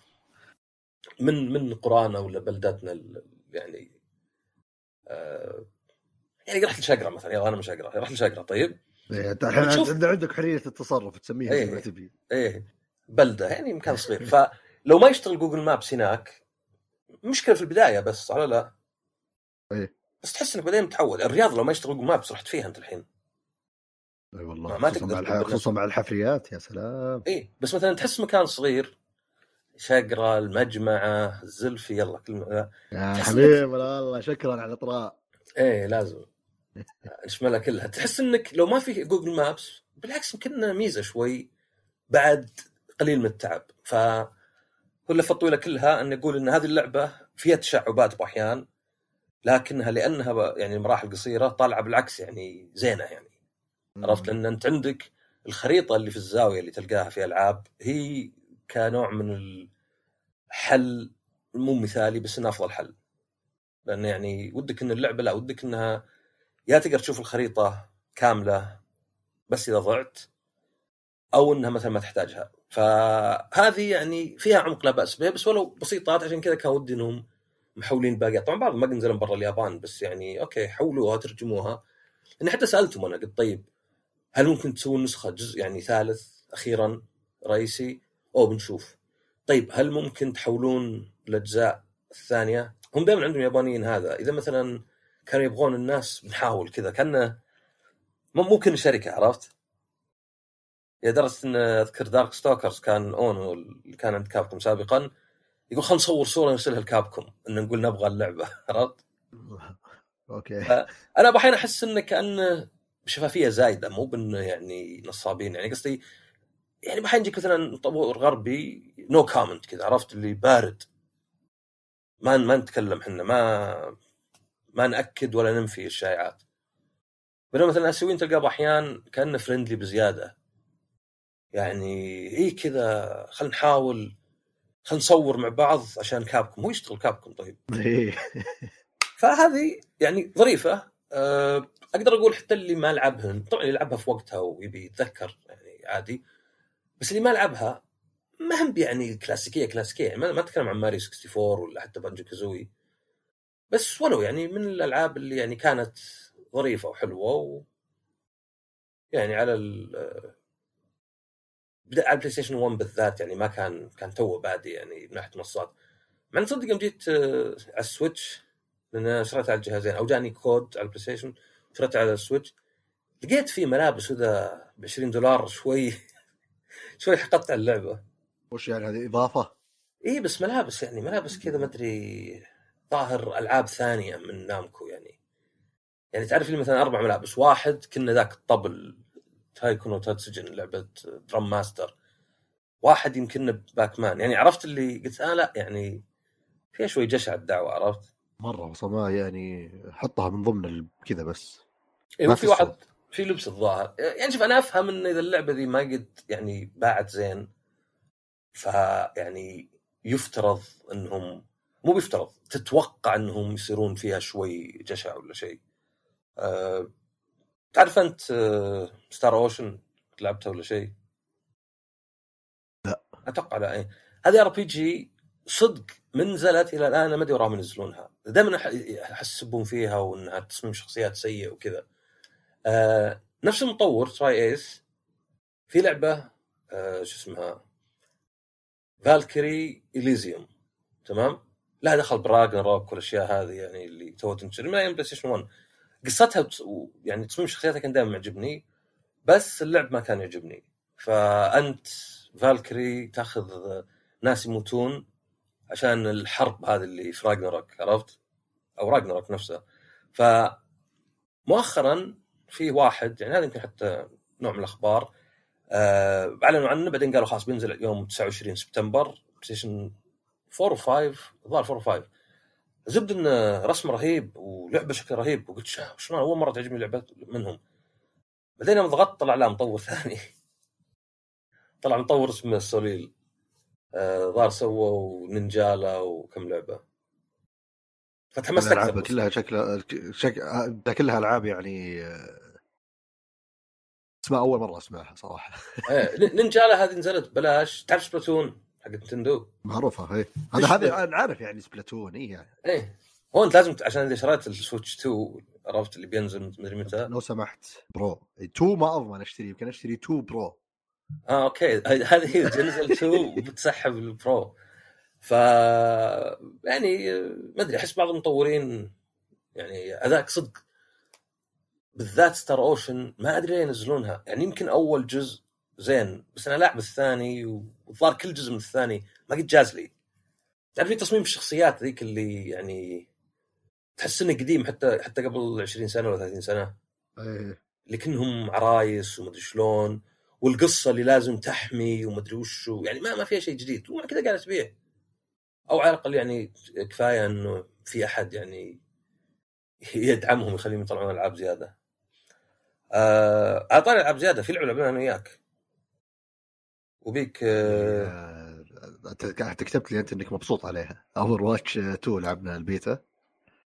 من من قرانا ولا بلداتنا ال- يعني آه يعني رحت لشقره مثلا. يلا أنا من شقره رحت لشقره طيب؟ انت الحين عندك حرية التصرف تسميها زي إيه. ما تبي. إيه بلدة يعني مكان صغير. فلو ما يشتغل Google Maps هناك مشكلة في البداية بس على لا؟ إيه. بس تحس إنك بعدين متعود. الرياض لو ما يشتغل Google Maps رحت فيها أنت الحين. إي والله ما- تقدر مع خصوصا مع الحفريات يا سلام. إيه بس مثلا تحس مكان صغير شقره المجمعه الزلفي يلا كل يا تحس حبيبي والله شكرا على الإطراء. إيه لازم. نشملها كلها. تحس إنك لو ما في جوجل مابس بالعكس يمكن ميزة شوي بعد قليل من التعب. ف واللفه الطويله كلها أن يقول إن هذه اللعبة فيها تشعبات باحيان لكنها لأنها يعني مراحل قصيره طالعة بالعكس يعني زينة يعني. عرفت؟ لأن أنت عندك الخريطة اللي في الزاوية اللي تلقاها في ألعاب هي كنوع من الحل مو مثالي بس إنه أفضل حل. لأن يعني ودك إن اللعبة لا ودك إنها يا تقدر تشوف الخريطة كاملة بس إذا ضعت أو إنها مثلا ما تحتاجها. فهذه يعني فيها عمق لا بأس به بس ولو بسيطات عشان كذا كان ودي إنهم محولين الباقيات طبعا بعض ما نزلوا برا اليابان بس يعني أوكي حولوها ترجموها لأني حتى سألتهم أنا قلت طيب هل ممكن تسوون نسخة جزء يعني ثالث أخيرا رئيسي؟ أو بنشوف. طيب هل ممكن تحولون الأجزاء الثانية؟ هم دائما عندهم يابانيين هذا، إذا مثلا كانوا يبغون الناس بنحاول كذا كأنه ممكن شركه عرفت؟ لدرجة إن أذكر Darkstalkers كان Ono اللي كان عند Capcom سابقا يقول خلينا نصور صورة نرسلها ل Capcom إن نقول نبغى اللعبة عرفت؟ okay. أنا بحين أحس إنه كانه شفافية زايدة مو بإنه يعني نصابين يعني قصدي يعني بحين يجيك مثلا مطور غربي no comment كذا عرفت؟ اللي بارد. ما ما نتكلم إحنا ما ما نأكد ولا ننفي الشائعات. بينما مثلا الاسيويين تلقاه أحيان كأنه friendly بزيادة. يعني اي كذا خلينا نحاول خلينا نصور مع بعض عشان كابكم هو يشتغل كابكم طيب. إيه. فهذه يعني ظريفة. أه، أقدر أقول حتى اللي ما لعبهن طبعا اللي يلعبها في وقتها ويبي يتذكر يعني عادي بس اللي ما لعبها ما هم يعني كلاسيكية كلاسيكية يعني ما ما أتكلم عن ماريو 64 ولا حتى بانجو كازوي. بس ولو يعني من الألعاب اللي يعني كانت ظريفة وحلوة و يعني على ال بدأ على البلاي ستيشن 1 بالذات يعني ما كان كان توه بادي يعني من ناحية منصات. مع إن تصدق يوم جيت آه، على ال Switch لأن شريتها على الجهازين أو جاني كود على البلاي ستيشن شريتها على ال Switch. لقيت في ملابس كذا ب 20 دولار شوي شوي حقدت على اللعبة. وش يعني هذه إضافة؟ إي بس ملابس يعني ملابس كذا ما أدري ظاهر ألعاب ثانية من نامكو يعني. يعني تعرف لي مثلا أربع ملابس واحد كنا ذاك الطبل Taiko no Tatsujin لعبه Drum Master واحد يمكن Pac-Man يعني عرفت اللي قلت آه لا يعني فيها شوي جشع الدعوة عرفت؟ مرة وصما يعني حطها من ضمن كذا بس. ما وفي في واحد. في لبس الظاهر. يعني شوف أنا أفهم إن إذا اللعبة ذي ما قد يعني باعت زين فيعني يفترض انهم مو بيفترض تتوقع إنهم يصيرون فيها شوي جشع ولا شيء. أه تعرف أنت أه Star Ocean لعبتها ولا شيء؟ لا. أتوقع لا إيه. هذه RPG صدق من نزلت إلى الآن ما أدري وراهم ينزلونها. دائما يحسبون فيها وإنها تصميم شخصيات سيء وكذا. آه نفس المطور tri-Ace في لعبة آه شو اسمها؟ Valkyrie Elysium تمام؟ لها دخل ب Ragnarok والأشياء هذه يعني اللي تو تنشر من أيام PlayStation 1 قصتها يعني تصميم شخصياتها كان دائما معجبني بس اللعب ما كان يعجبني. فأنت Valkyrie تأخذ ناس يموتون عشان الحرب هذه اللي في Ragnarok عرفت؟ أو Ragnarok نفسه. ف مؤخرا في واحد يعني هذا يمكن حتى نوع من الأخبار آه أعلنوا عنه بعدين قالوا خلاص بينزل يوم 29 سبتمبر PlayStation 4 و5 الظاهر 4 و5 زبد انه رسم رهيب ولعبة شكل رهيب وقلت شلون؟ أول مرة تعجبني لعبة منهم. بعدين يوم ضغطت طلع لا مطور ثاني. طلع مطور اسمه سوليل. آه، ظهر سووا نينجالا وكم لعبة. فتحمست أكثر. كلها شكلها شك... كلها ألعاب يعني آه، اسمها أول مرة أسمعها صراحة. ن- Ninjala هذه نزلت ببلاش. تعرف Splatoon؟ حق Nintendo. معروفة هي هذا إيش هذا؟ أنا عارف يعني Splatoon اي يعني. إيه. هو انت لازم عشان إذا شريت ال Switch 2 عرفت اللي بينزل مدري متى؟ لو سمحت Pro. 2 ما أضمن أشتري يمكن أشتري 2 Pro. آه أوكي. هذه هي تنزل 2 بتسحب ال Pro. ف يعني ما أدري أحس بعض المطورين يعني هذاك صدق. بالذات Star Ocean ما أدري ليه ينزلونها. يعني يمكن أول جزء زين بس أنا لاعب الثاني والظاهر كل جزء من الثاني. ما قد جاز لي. تعرف في تصميم الشخصيات ذيك اللي يعني تحس إنه قديم حتى حتى قبل 20 سنة ولا 30 سنة. إيه. اللي كأنهم عرايس ومدري شلون والقصة اللي لازم تحمي ومدري وش يعني ما ما فيها شيء جديد. ومع كذا قاعد تبيع أو على الأقل يعني كفاية إنه في أحد يعني يدعمهم يخليهم يطلعون ألعاب زيادة. آه على طاري ألعاب زيادة. في لعبة لعبناها أنا وياك. وبيك آه آه، انت قاعد كتبت لي أنت إنك مبسوط عليها Overwatch 2 لعبنا البيتا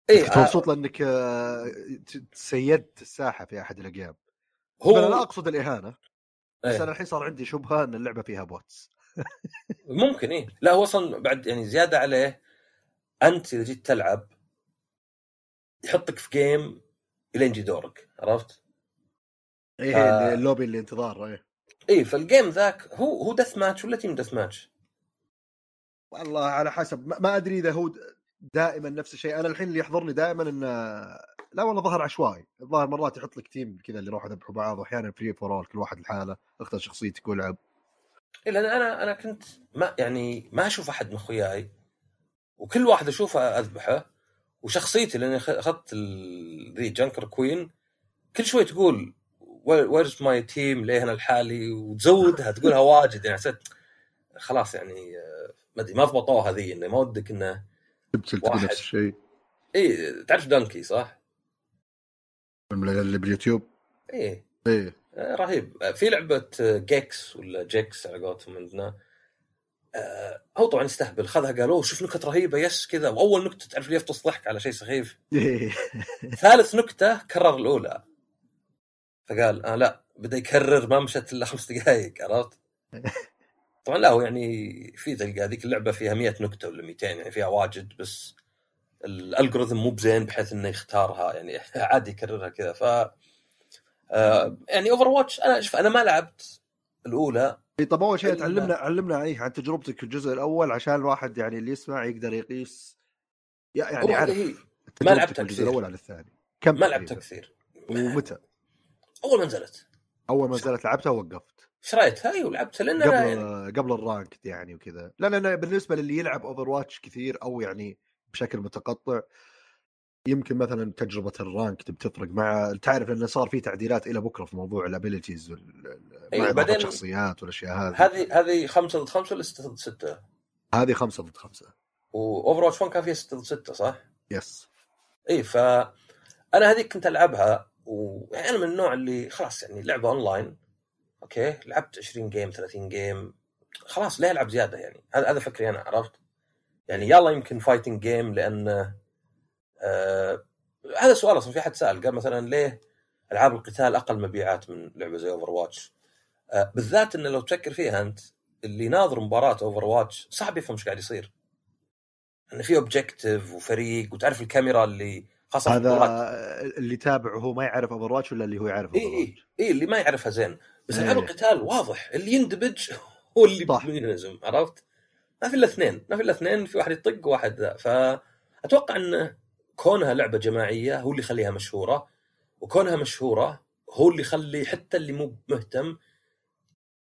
إيه كنت آه مبسوط لأنك آه، سيدت الساحة في أحد الأيام هو أنا لا أقصد الإهانة بس إيه. أنا الحين صار عندي شبهة إن اللعبة فيها bots ممكن إيه لا هو أصلا بعد يعني زيادة عليه أنت إذا جيت تلعب يحطك في game الين يجي دورك عرفت؟ إيه آه. اللي- اللوبي اللي انتظار إيه إيه فال game ذاك هو هو death match ولا team death match؟ والله على حسب ما, أدري إذا هو دائما نفس الشيء. أنا الحين اللي يحضرني دائما إنه لا والله ظهر عشوائي. الظاهر مرات يحط لك team كذا اللي يروحوا يذبحوا بعض واحيانا free for all كل واحد لحاله اختار شخصيتك والعب. إيه لأن أنا أنا كنت ما يعني ما أشوف أحد من اخوياي وكل واحد أشوفه أذبحه وشخصيتي لأني أخذت ذي Junker Queen كل شوي تقول where's my team ليه أنا لحالي وتزودها تقولها واجد يعني. حسيت خلاص يعني آه، ما أدري ما ضبطوها ذي إنه ما ودك إنه واحد. نفس الشيء. إيه تعرف Dunkey صح؟ اللي باليوتيوب؟ إيه إيه آه، رهيب. آه، في لعبة Gex ولا Gex على قولتهم عندنا. آه، هو طبعا يستهبل خذها قال أوه شوف نكت رهيبة yes كذا. وأول نكتة تعرف لي يفطس ضحك على شيء سخيف. ثالث نكتة كرر الأولى. فقال آه لا بدأ يكرر ما مشت إلا خمس دقائق عرفت؟ طبعا لا هو يعني في تلقى هذيك اللعبة فيها 100 نكتة ولا 200 يعني فيها واجد بس ال algorithm مو بزين بحيث إنه يختارها يعني عادي يكررها كذا ف آه يعني Overwatch أنا شوف أنا ما لعبت الأولى طب أول شيء تعلمنا علمنا إيه عن تجربتك في الجزء الأول عشان الواحد يعني اللي يسمع يقدر يقيس يعني هي تجربتك لعبتها الجزء كثير. الأول على الثاني كم ما لعبتها؟ كثير ومتى؟ أول ما نزلت. أول ما نزلت لعبتها ووقفت شريتها أيوه لعبتها لأن أنا قبل يعني قبل ال rank يعني وكذا. لا لا بالنسبة للي يلعب Overwatch كثير أو يعني بشكل متقطع يمكن مثلا تجربة ال rank بتفرق مع تعرف انه صار في تعديلات إلى بكرة في موضوع ال abilities أيوة، مع اضافه بعدين- شخصيات والأشياء هذه. هذه هذه 5 ضد 5 ولا 6 ضد 6 هذه خمسة ضد خمسة. و Overwatch 1 كان فيها 6 ضد 6 صح؟ yes اي ف أنا هذيك كنت ألعبها ويعني أنا من النوع اللي خلاص يعني لعبة اونلاين أوكي؟ لعبت 20 game 30 game خلاص ليه ألعب زيادة يعني؟ هذا هذا فكري أنا عرفت؟ يعني يلا يمكن fighting game لأن آه هذا سؤال أصلا في أحد سأل قال مثلا ليه ألعاب القتال أقل مبيعات من لعبة زي Overwatch آه بالذات انه لو تفكر فيها أنت اللي ناظر مباراة Overwatch صعب يفهم إيش قاعد يصير. انه في objective وفريق وتعرف الكاميرا اللي خاصة هذا اللي تابع هو ما يعرف Overwatch ولا اللي هو يعرف اي Over اي watch اي اللي ما يعرفها زين بس إيه. العاب القتال واضح اللي يندبج هو اللي. ينهزم عرفت؟ ما في إلا اثنين ما في إلا اثنين في واحد يطق وواحد ذا فأتوقع إن كونها لعبة جماعية هو اللي يخليها مشهورة وكونها مشهورة هو اللي يخلي حتى اللي مو مهتم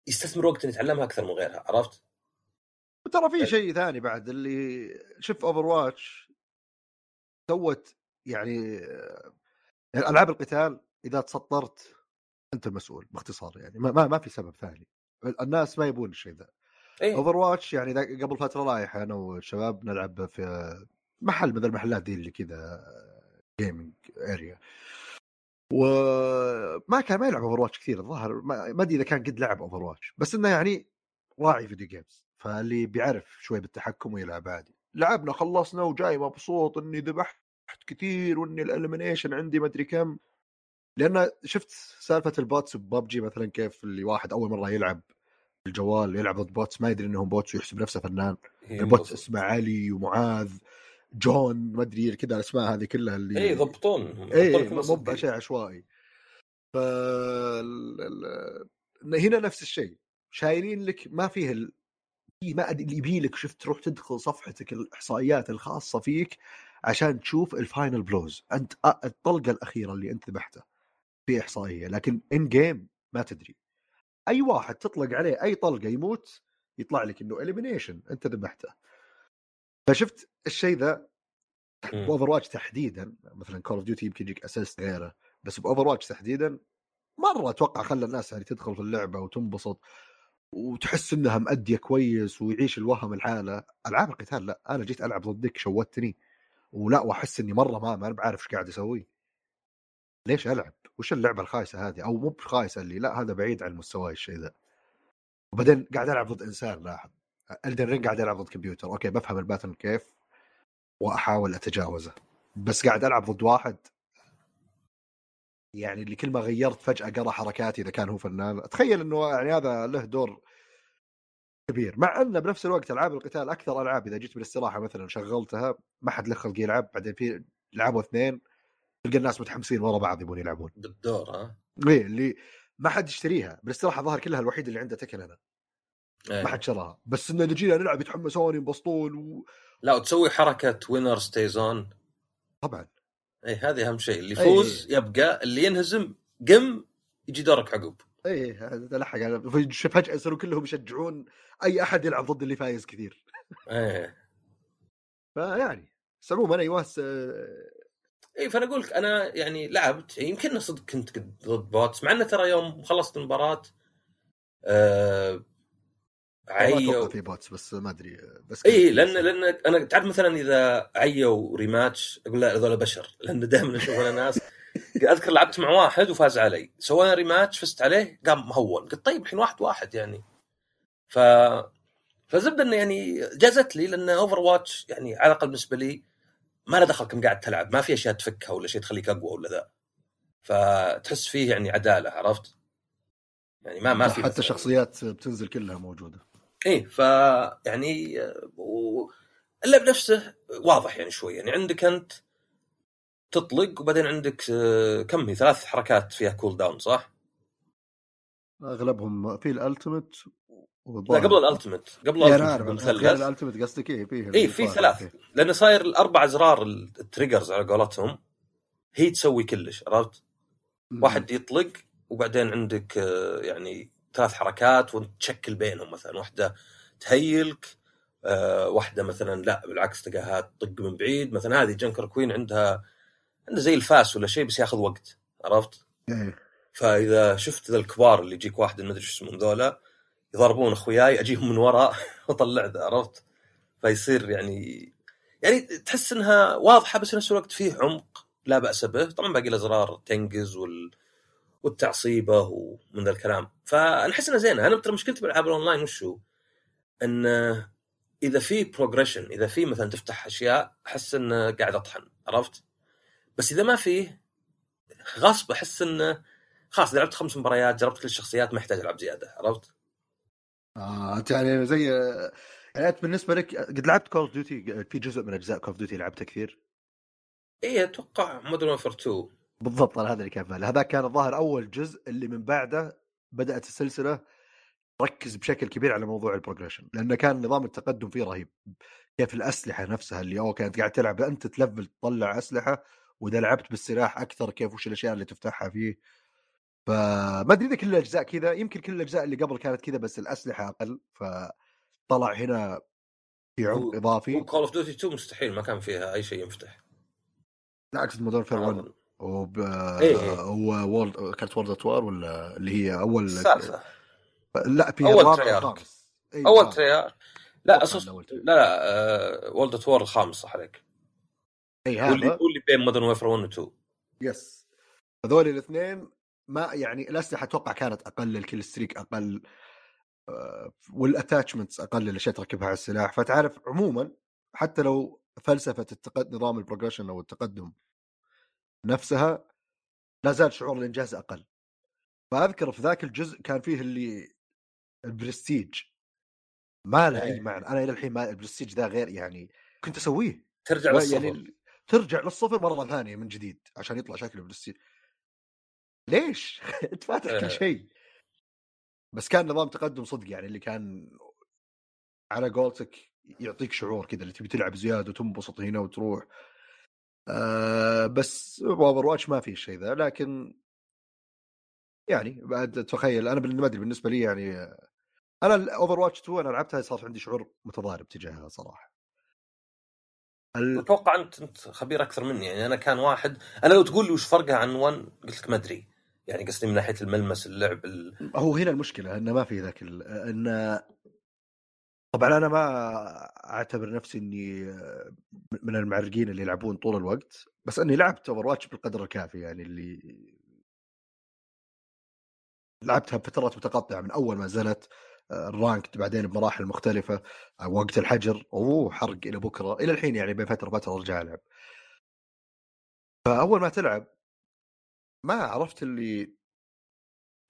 يستثمر وقت يتعلمها أكثر من غيرها عرفت؟ ترى في شيء ثاني بعد اللي شوف Overwatch سوت يعني ألعاب القتال إذا تسطرت أنت المسؤول باختصار يعني ما ما, في سبب ثاني. الناس ما يبون الشيء ذا. اي Overwatch يعني قبل فترة رايح أنا والشباب نلعب في محل مثل المحلات دي اللي كذا gaming area وما كان ما يلعب Overwatch كثير الظاهر ما أدري إذا كان قد لعب Overwatch بس إنه يعني راعي video games فاللي بيعرف شوي بالتحكم ويلعب عادي. لعبنا خلصنا وجاي مبسوط إني ذبحت كثير واني ال elimination عندي ما أدري كم. لأن شفت سالفة ال bots ب PUBG مثلا كيف اللي واحد أول مرة يلعب الجوال يلعب ضد bots ما يدري إنهم bots ويحسب نفسه فنان. إيه، ال bots. اسمه علي ومعاذ جون ما أدري كذا الأسماء هذه كلها اللي اي يضبطون اي مو بشيء عشوائي ف هنا نفس الشيء. شايلين لك ما فيه ال... ما أدري اللي يبي لك شفت تروح تدخل صفحتك الإحصائيات الخاصة فيك عشان تشوف ال final blows. أنت الطلقة الأخيرة اللي أنت ذبحتها في إحصائية لكن in-game ما تدري. أي واحد تطلق عليه أي طلقة يموت يطلع لك إنه elimination أنت ذبحته. فشفت الشيء ذا مم. ب Overwatch تحديدا مثلا Call of Duty يمكن يجيك assist غيره بس ب Overwatch تحديدا مرة أتوقع خلى الناس يعني تدخل في اللعبة وتنبسط وتحس إنها مأدية كويس ويعيش الوهم الحالة. ألعاب القتال لا أنا جيت ألعب ضدك شوتني. ولا وأحس إني مرة ما ما بعرف إيش قاعد أسوي ليش ألعب؟ وش اللعبة الخايسة هذه؟ أو مو بخايسة اللي لا هذا بعيد عن مستواي الشيء ذا. وبعدين قاعد ألعب ضد إنسان لاحظ. Elden Ring قاعد ألعب ضد كمبيوتر. okay بفهم ال pattern كيف وأحاول أتجاوزه. بس قاعد ألعب ضد واحد. يعني اللي كل ما غيرت فجأة قرأ حركاتي إذا كان هو فنان. اتخيل إنه يعني هذا له دور كبير. مع انه بنفس الوقت ألعاب القتال أكثر ألعاب إذا جيت بالاستراحة مثلا شغلتها ما حد له خلق يلعب بعدين في لعبوا اثنين تلقى الناس متحمسين ورا بعض يبون يلعبون. بالدور ها؟ إيه اللي ما حد يشتريها. بالاستراحة ظهر كلها الوحيد اللي عنده Tekken أنا. إيه. ما حد شراها. بس إنه نجينا نلعب يتحمسون ينبسطون و... لا وتسوي حركة winner stays on طبعا. اي هذه أهم شيء. اللي أي. يفوز يبقى اللي ينهزم قم يجي دورك عقب. إيه هذا لحق فجأة يصيروا كلهم يشجعون أي أحد يلعب ضد اللي فايز كثير. إيه. فيعني بس عموما أيوه اي فأنا أقول لك أنا يعني لعبت يمكن صدق كنت ضد bots مع إنه ترى يوم خلصت المباراة آه عيوا في bots بس ما أدري بس اي لأن لأن أنا تعرف مثلا إذا عيوا rematch أقول لا هذول بشر لأن دائما أشوف أنا ناس اذكر لعبت مع واحد وفاز علي. سوينا rematch فزت عليه قام مهون قلت طيب الحين واحد واحد يعني. ف فزبدة إنه يعني جازت لي لأن Overwatch يعني على الأقل بالنسبة لي ما له دخل كم قاعد تلعب. ما في أشياء تفكها ولا شيء تخليك أقوى ولا ذا. فتحس فيه يعني عدالة عرفت؟ يعني ما ما في حتى مثلاً- شخصيات بتنزل كلها موجودة. إيه ف يعني و... اللعب نفسه واضح يعني شوي. يعني عندك أنت تطلق وبعدين عندك آه، كم هي؟ ثلاث حركات فيها cool down صح؟ أغلبهم في ال ultimate لا قبل ال ultimate. قبل ال ultimate عارف غير المثلث ال ultimate قصدك إيه؟ فيه اي في ثلاث. لأنه صاير الاربع أزرار ال triggers على قولتهم هي تسوي كلش عرفت؟ واحد يطلق وبعدين عندك آه، يعني ثلاث حركات وانت تشكل بينهم مثلا. واحدة ت heal ك آه، واحدة مثلا لا بالعكس تلقاها تطق من بعيد. مثلا هذه Junker Queen عندها زي الفاس ولا شيء بس ياخذ وقت عرفت؟ إيه. فإذا شفت ذا الكبار اللي يجيك واحد ما أدري شو اسمهم ذولا يضربون أخوياي أجيهم من وراء وأطلع ذا عرفت؟ فيصير يعني يعني تحس إنها واضحة بس في نفس الوقت فيه عمق لا بأس به، طبعا باقي الأزرار تنقز وال والتعصيبة ومن ذا الكلام، فأنا أحس إنها زينة، أنا ترى مشكلتي بالألعاب الأونلاين وشو؟ إن إذا في progression، إذا في مثلا تفتح أشياء أحس إنه قاعد أطحن، عرفت؟ بس إذا ما فيه غصب أحس إنه خلاص لعبت خمس مباريات جربت كل الشخصيات ما يحتاج ألعب زيادة عرفت؟ آه انت يعني زي يعني أنت بالنسبة لك قد لعبت Call of Duty في جزء من أجزاء Call of Duty لعبته كثير؟ اي أتوقع Modern Warfare 2 بالضبط أنا هذا اللي كان بالي. هذا كان الظاهر أول جزء اللي من بعده بدأت السلسلة ركز بشكل كبير على موضوع ال progression لأنه كان نظام التقدم فيه رهيب. كيف الأسلحة نفسها اللي okay انت قاعد تلعب أنت تلفل تطلع أسلحة وإذا لعبت بالسلاح أكثر كيف وش الأشياء اللي تفتحها فيه فما أدري إذا كل الأجزاء كذا يمكن كل الأجزاء اللي قبل كانت كذا بس الأسلحة أقل فطلع هنا في عمق إضافي و Call of Duty 2 مستحيل ما كان فيها أي شيء ينفتح لا أقصد Modern Warfare 1 أظن. وب... إيه. هو World كانت World at War ولا اللي هي أول الثالثة لا في الرابع تريارك. إيه، أول الرابع. تريار لا. الأول لا. لا آه... وولد ات وور الخامس صح عليك إي هذا هو اللي بين مودرن ويفر 1 و 2 يس. هذول الاثنين ما يعني الأسلحة أتوقع كانت أقل الكل ستريك أقل آه، والاتاتشمنتس أقل الاشياء تركبها على السلاح. فتعرف عموما حتى لو فلسفة التقدم نظام البروجريشن أو التقدم نفسها لا زال شعور الإنجاز أقل. فأذكر في ذاك الجزء كان فيه اللي البرستيج. ما له أي إيه. معنى. أنا إلى الحين ما البرستيج ذا غير يعني كنت أسويه. ترجع للصفر. يعني ترجع للصفر مرة ثانية من جديد عشان يطلع شكله برستيج ليش؟ أنت فاتح. كل شيء بس كان نظام تقدم صدق يعني اللي كان على قولتك يعطيك شعور كذا اللي تبي تلعب زيادة وتنبسط هنا وتروح آه بس Overwatch ما في الشيء ذا لكن يعني بعد تخيل أنا ما أدري بالنسبة لي يعني آه، أنا ال Overwatch 2 أنا لعبتها صار عندي شعور متضارب تجاهها صراحة ال... أتوقع انت أنت خبير أكثر مني. يعني أنا كان واحد أنا لو تقول لي وش فرقها عن 1 قلت لك ما أدري. يعني قصدي من ناحية الملمس اللعب ال... هو هنا المشكلة انه ما في ذاك ال... إن طبعا أنا ما أعتبر نفسي إني آه، من المعرقين اللي يلعبون طول الوقت. بس إني لعبت Overwatch بالقدر الكافي يعني اللي لعبتها بفترات متقطعة من أول ما نزلت آه، ال rank بعدين بمراحل مختلفة آه، وقت الحجر أوه حرق إلى بكرة إلى الحين يعني بين فترة وفترة ارجع العب فأول ما تلعب ما عرفت اللي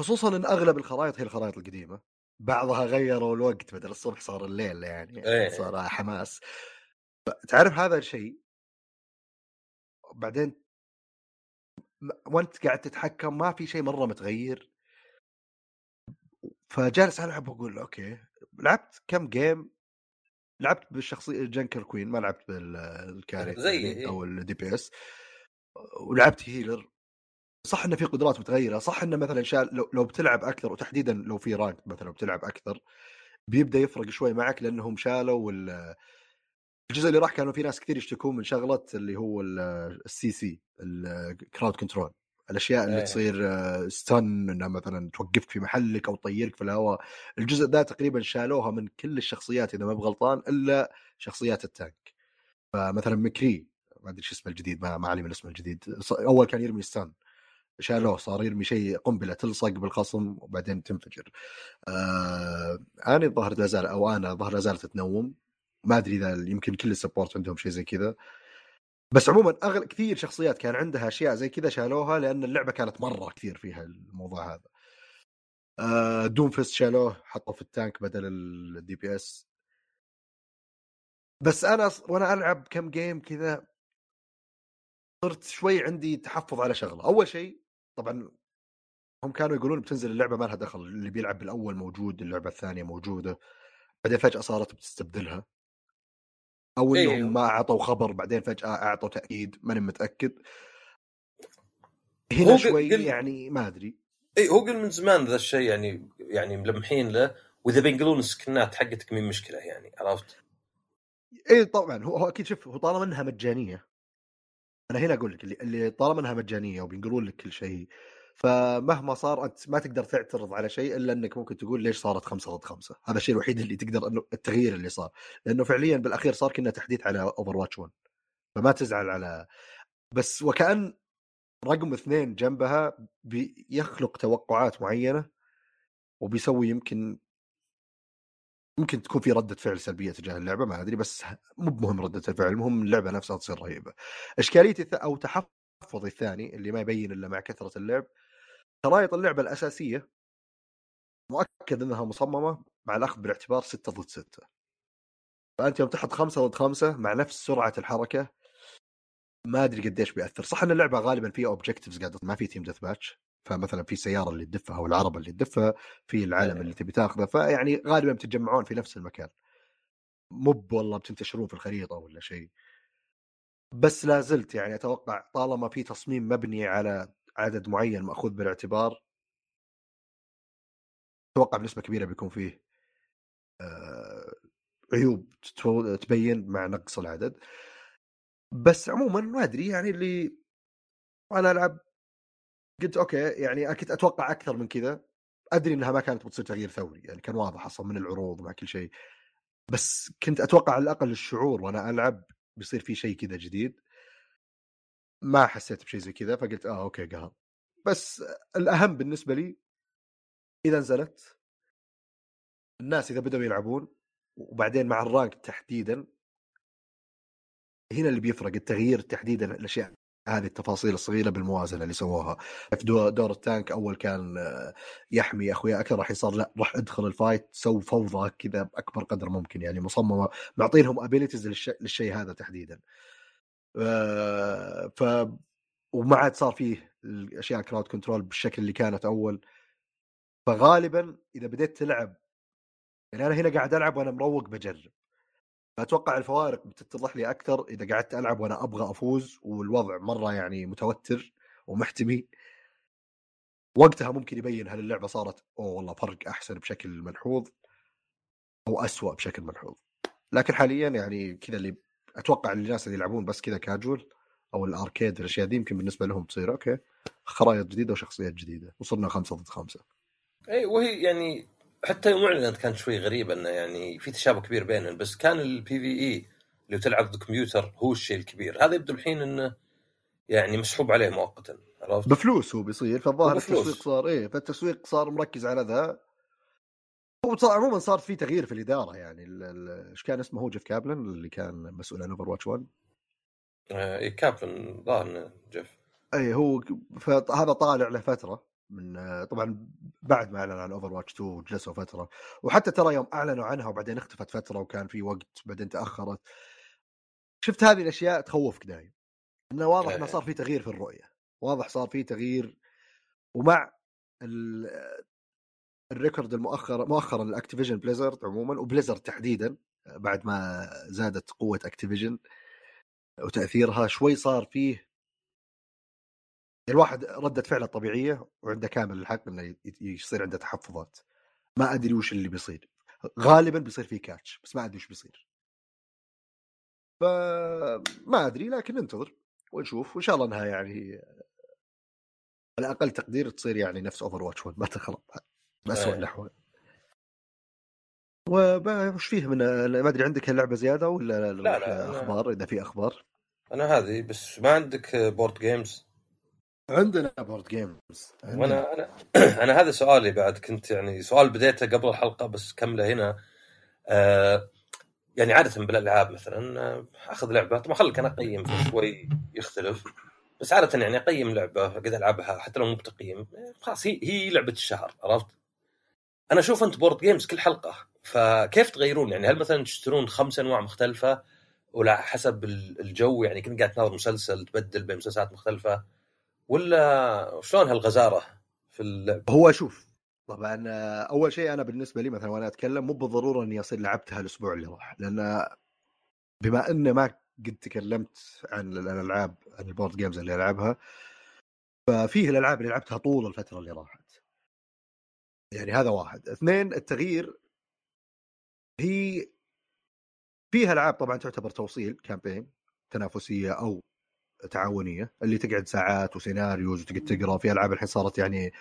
خصوصا إن أغلب الخرائط هي الخرائط القديمة. بعضها غيروا الوقت بدل الصبح صار الليل يعني إيه. صار حماس. تعرف هذا الشيء؟ بعدين وأنت قاعد تتحكم ما في شيء مرة متغير. فجالس ألعب وأقول okay لعبت كم game لعبت بالشخصيه Junker Queen ما لعبت بالكاري زي إيه. أو ال DPS ولعبت healer صح إنه في قدرات متغيرة صح إنه مثلا شال لو, لو بتلعب أكثر وتحديدا لو في rank مثلا بتلعب أكثر بيبدأ يفرق شوي معك لأنهم شالوا وال الجزء اللي راح كانوا في ناس كثير يشتكون من شغلة اللي هو ال CC ال crowd control الأشياء اللي إيه. تصير stun إنها مثلا توقفك في محلك أو تطيرك في الهواء. الجزء ذا تقريبا شالوها من كل الشخصيات إذا ما بغلطان إلا شخصيات ال tank. فمثلا McCree ما أدري شو اسمه الجديد ما ما علي من اسمه الجديد. أول كان يرمي stun شالوه صار يرمي شيء قنبلة تلصق بالخصم وبعدين تنفجر. آه Ana الظاهر لا زال أو Ana الظاهر لا زالت تنوم. ما أدري إذا يمكن كل ال support عندهم شيء زي كذا. بس عموما اغلب كثير شخصيات كان عندها أشياء زي كذا شالوها لأن اللعبة كانت مرة كثير فيها الموضوع هذا. آه Doomfist شالوه حطوه في ال tank بدل ال DPS بس أنا وأنا ألعب كم game كذا صرت شوي عندي تحفظ على شغلة. أول شيء طبعا هم كانوا يقولون بتنزل اللعبة ما لها دخل اللي بيلعب بالأول موجود اللعبة الثانية موجودة بعدين فجأة صارت بتستبدلها. أو انهم إيه. ما أعطوا خبر بعدين فجأة أعطوا تأكيد ماني متأكد هنا شوي قل- يعني ما أدري اي هو قل من زمان ذا الشيء يعني يعني ملمحين له وإذا بينقلون ال skinات حقتك من مشكلة يعني عرفت؟ اي طبعا هو, هو أكيد شوف هو طالما إنها مجانية أنا هنا أقول لك اللي, اللي طالما إنها مجانية وبينقلون لك كل شيء فمهما صار أنت ما تقدر تعترض على شيء إلا إنك ممكن تقول ليش صارت خمسة ضد خمسة. هذا الشيء الوحيد اللي تقدر إنه التغيير اللي صار. لأنه فعليا بالأخير صار كنا تحديث على Overwatch 1 فما تزعل على بس وكأن رقم اثنين جنبها بيخلق توقعات معينة وبيسوي يمكن يمكن تكون في ردة فعل سلبية تجاه اللعبة ما أدري بس مو بمهم ردة الفعل المهم اللعبة نفسها تصير رهيبة. إشكاليتي أو تحفظي الثاني اللي ما يبين إلا مع كثرة اللعب خرائط اللعبة الأساسية مؤكد إنها مصممة مع الأخذ بالاعتبار 6 ضد 6 فأنت يوم تحط 5 ضد 5 مع نفس سرعة الحركة ما أدري قديش بيأثر. صح إن اللعبة غالبا فيها objectives قاعدة ما في team deathmatch فمثلا في سيارة اللي تدفها أو العربة اللي تدفها في العالم إيه. اللي تبي تاخذه فيعني غالبا بتتجمعون في نفس المكان. مو والله بتنتشرون في الخريطة ولا شيء. بس لا زلت يعني أتوقع طالما في تصميم مبني على عدد معين مأخوذ بالاعتبار أتوقع بنسبة كبيرة بيكون فيه آه، عيوب تبين مع نقص العدد. بس عموما ما أدري يعني اللي وأنا ألعب قلت okay يعني كنت أتوقع أكثر من كذا. أدري إنها ما كانت بتصير تغيير ثوري يعني كان واضح أصلا من العروض مع كل شيء. بس كنت أتوقع على الأقل الشعور وأنا ألعب بيصير في شيء كذا جديد. ما حسيت بشيء زي كذا فقلت آه okay قهر بس الأهم بالنسبة لي إذا نزلت الناس إذا بدأوا يلعبون وبعدين مع ال rank تحديدا هنا اللي بيفرق التغيير تحديدا الأشياء هذه التفاصيل الصغيرة بالموازنة اللي سووها. في دور, ال tank أول كان آه، يحمي أخويا أكثر راح يصير لا راح أدخل ال fight أسوي فوضى كذا بأكبر قدر ممكن يعني مصممة معطينهم abilities للشيء هذا تحديدا. آه، ف وما عاد صار فيه الأشياء كراود كنترول بالشكل اللي كانت أول. فغالبا إذا بديت تلعب يعني أنا هنا قاعد ألعب وأنا مروق بجرب. فأتوقع الفوارق بتتضح لي أكثر إذا قعدت ألعب وأنا أبغى أفوز والوضع مرة يعني متوتر ومحتمي. وقتها ممكن يبين هل اللعبة صارت أوه والله فرق أحسن بشكل ملحوظ أو اسوء بشكل ملحوظ. لكن حاليا يعني كذا اللي أتوقع الناس اللي يلعبون بس كذا كاجوال أو ال arcade الأشياء دي يمكن بالنسبة لهم تصير okay. خرائط جديدة وشخصيات جديدة وصلنا خمسة ضد خمسة. اي وهي يعني حتى يوم أعلنت كانت شوي غريبه إنه يعني في تشابه كبير بينهم بس كان ال PvE اللي تلعب بالكمبيوتر هو الشيء الكبير. هذا يبدو الحين إنه يعني مسحوب عليه مؤقتا عرفت؟ بفلوس هو بيصير فالظاهر التسويق صار إيه فالتسويق صار مركز على ذا. عموما صار في تغيير في الإدارة يعني إيش كان اسمه هو جيف كابلن اللي كان مسؤول عن Overwatch 1 اي كابلن ظاهر جيف. اي هو فهذا طالع له فترة من طبعا بعد ما أعلن عن Overwatch 2 جلسوا فترة. وحتى ترى يوم أعلنوا عنها وبعدين اختفت فترة وكان في وقت بعدين تأخرت. شفت هذه الأشياء تخوفك دايم. إنه واضح إنه صار في تغيير في الرؤية. واضح صار في تغيير. ومع ال record المؤخر مؤخرا ال Activision Blizzard عموما و Blizzard تحديدا بعد ما زادت قوة Activision وتأثيرها شوي صار فيه الواحد ردة فعله طبيعية وعنده كامل الحق إنه يصير عنده تحفظات. ما أدري وش اللي بيصير. غالبا بيصير فيه catch بس ما أدري وش بيصير. فما أدري لكن ننتظر ونشوف. وإن شاء الله إنها يعني على أقل تقدير تصير يعني نفس Overwatch 1 ما تخرب. باسوء الاحوال وش فيه من ما أدري عندك اللعبة زيادة ولا لا؟ لا أخبار؟ إذا في أخبار. أنا هذه بس ما عندك board games عندنا board games وأنا أنا أنا هذا سؤالي بعد كنت يعني سؤال بديته قبل الحلقة بس كمله هنا. آه يعني عادة بالألعاب مثلا آه، أخذ لعبة طبعا خليك أنا أقيم شوي يختلف. بس عادة يعني أقيم لعبة قد ألعبها حتى لو مو بتقييم. خلاص هي هي لعبة الشهر عرفت؟ أنا أشوف انت board games كل حلقة فكيف تغيرون؟ يعني هل مثلا تشترون خمس أنواع مختلفة؟ ولا حسب الجو يعني كنت قاعد تناظر مسلسل تبدل بين مسلسلات مختلفة؟ ولا شلون هالغزارة في اللعبه؟ هو شوف طبعا أول شيء أنا بالنسبة لي مثلا وأنا أتكلم مو بالضرورة إني أصير لعبتها الأسبوع اللي راح لأن بما ان ما قد تكلمت عن الألعاب عن ال board games اللي ألعبها ففيه الألعاب اللي لعبتها طول الفترة اللي راحت يعني هذا واحد. اثنين التغيير هي فيها ألعاب طبعا تعتبر توصيل campaign تنافسية أو تعاونية اللي تقعد ساعات و scenarios وتقعد تقرأ في ألعاب الحين صارت يعني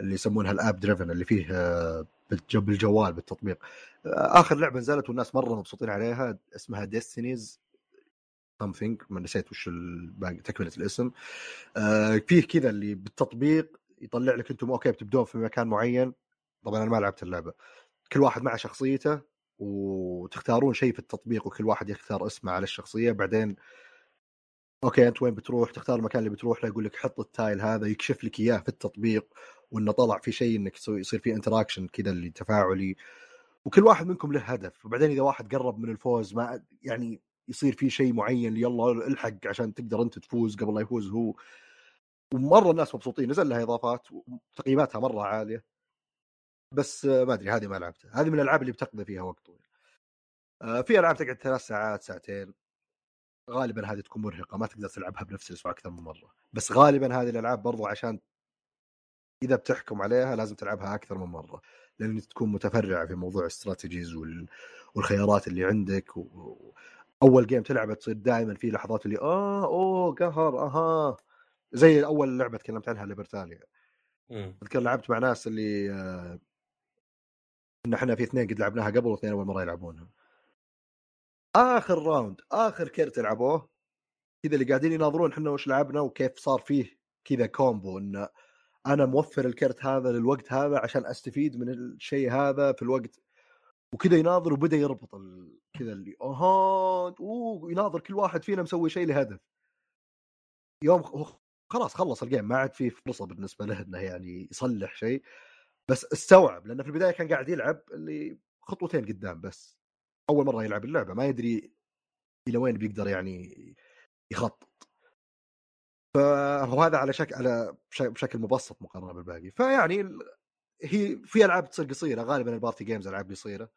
اللي يسمونها ال app driven اللي فيه آه، بالجوال بالتطبيق. آه، آخر لعبة نزلت والناس مرة مبسوطين عليها اسمها Destinies something ما نسيت وش تكملة الاسم. آه، فيه كذا اللي بالتطبيق يطلع لك أنتم أوكي بتبدون في مكان معين طبعا أنا ما لعبت اللعبة. كل واحد مع شخصيته وتختارون شيء في التطبيق وكل واحد يختار اسمه على الشخصية. بعدين أوكي أنت وين بتروح؟ تختار المكان اللي بتروح له يقول لك حط ال tile هذا يكشف لك إياه في التطبيق وإنه طلع في شيء إنك يصير في انتراكشن كذا اللي تفاعلي. وكل واحد منكم له هدف. وبعدين إذا واحد قرب من الفوز ما يعني يصير في شيء معين يلا الحق عشان تقدر أنت تفوز قبل لا يفوز هو. ومرة الناس مبسوطين نزل لها إضافات وتقييماتها مرة عالية. بس ما أدري هذه ما لعبتها. هذه من الألعاب اللي بتقضي فيها وقت طويل. آه، في ألعاب تقعد ثلاث ساعات ساعتين. غالبا هذه تكون مرهقة ما تقدر تلعبها بنفس الأسبوع أكثر من مرة. بس غالبا هذه الألعاب برضو عشان إذا بتحكم عليها لازم تلعبها أكثر من مرة. لأن تكون متفرعة في موضوع ال strategies وال... والخيارات اللي عندك و... أول game تلعبه تصير دائما في لحظات اللي آه أوه قهر أها. زي أول لعبة تكلمت عنها Libertalia أذكر لعبت مع ناس اللي آه إن إحنا في اثنين قد لعبناها قبل واثنين أول مرة يلعبونها. آخر round آخر كرت لعبوه. كذا اللي قاعدين يناظرون إحنا وش لعبنا وكيف صار فيه كذا combo انه أنا موفر الكرت هذا للوقت هذا عشان أستفيد من الشيء هذا في الوقت. وكذا يناظر وبدأ يربط ال- كذا اللي أها أوه كل واحد فينا مسوي شيء لهدف. يوم خلاص خلص ال game ما عاد في فرصة بالنسبة له إنه يعني يصلح شيء. بس استوعب لأنه في البداية كان قاعد يلعب اللي خطوتين قدام بس. أول مرة يلعب اللعبة ما يدري إلى وين بيقدر يعني يخطط. فهذا على شكل على بش- بشكل مبسط مقارنه بالباقي فيعني هي في ألعاب تصير قصيرة غالبا ال party games ألعاب قصيرة.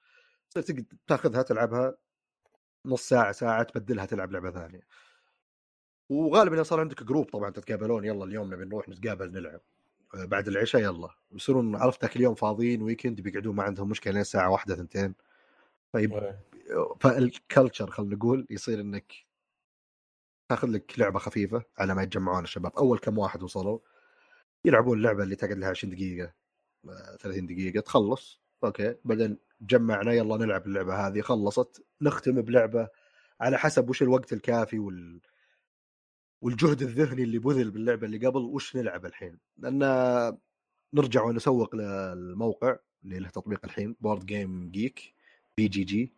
تصير تأخذها تلعبها نص ساعة ساعة تبدلها تلعب لعبة ثانية. وغالبا صار عندك group طبعا تتقابلون يلا اليوم نبي نروح نتقابل نلعب. بعد العشاء يلا. يصيرون عرفت ذاك اليوم فاضيين weekend بيقعدون ما عندهم مشكلة لين الساعة واحدة ثنتين طيب فال culture خلينا نقول يصير إنك تاخذ لك لعبة خفيفة على ما يتجمعون الشباب. أول كم واحد وصلوا يلعبون اللعبة اللي تقعد لها 20 دقيقة آه، 30 دقيقة تخلص. أوكي. بعدين جمعنا يلا نلعب اللعبة هذه خلصت. نختم بلعبة على حسب وش الوقت الكافي وال والجهد الذهني اللي بذل باللعبة اللي قبل وش نلعب الحين؟ لأن نرجع ونسوق للموقع اللي له تطبيق الحين بورد جيم جيك بي جي جي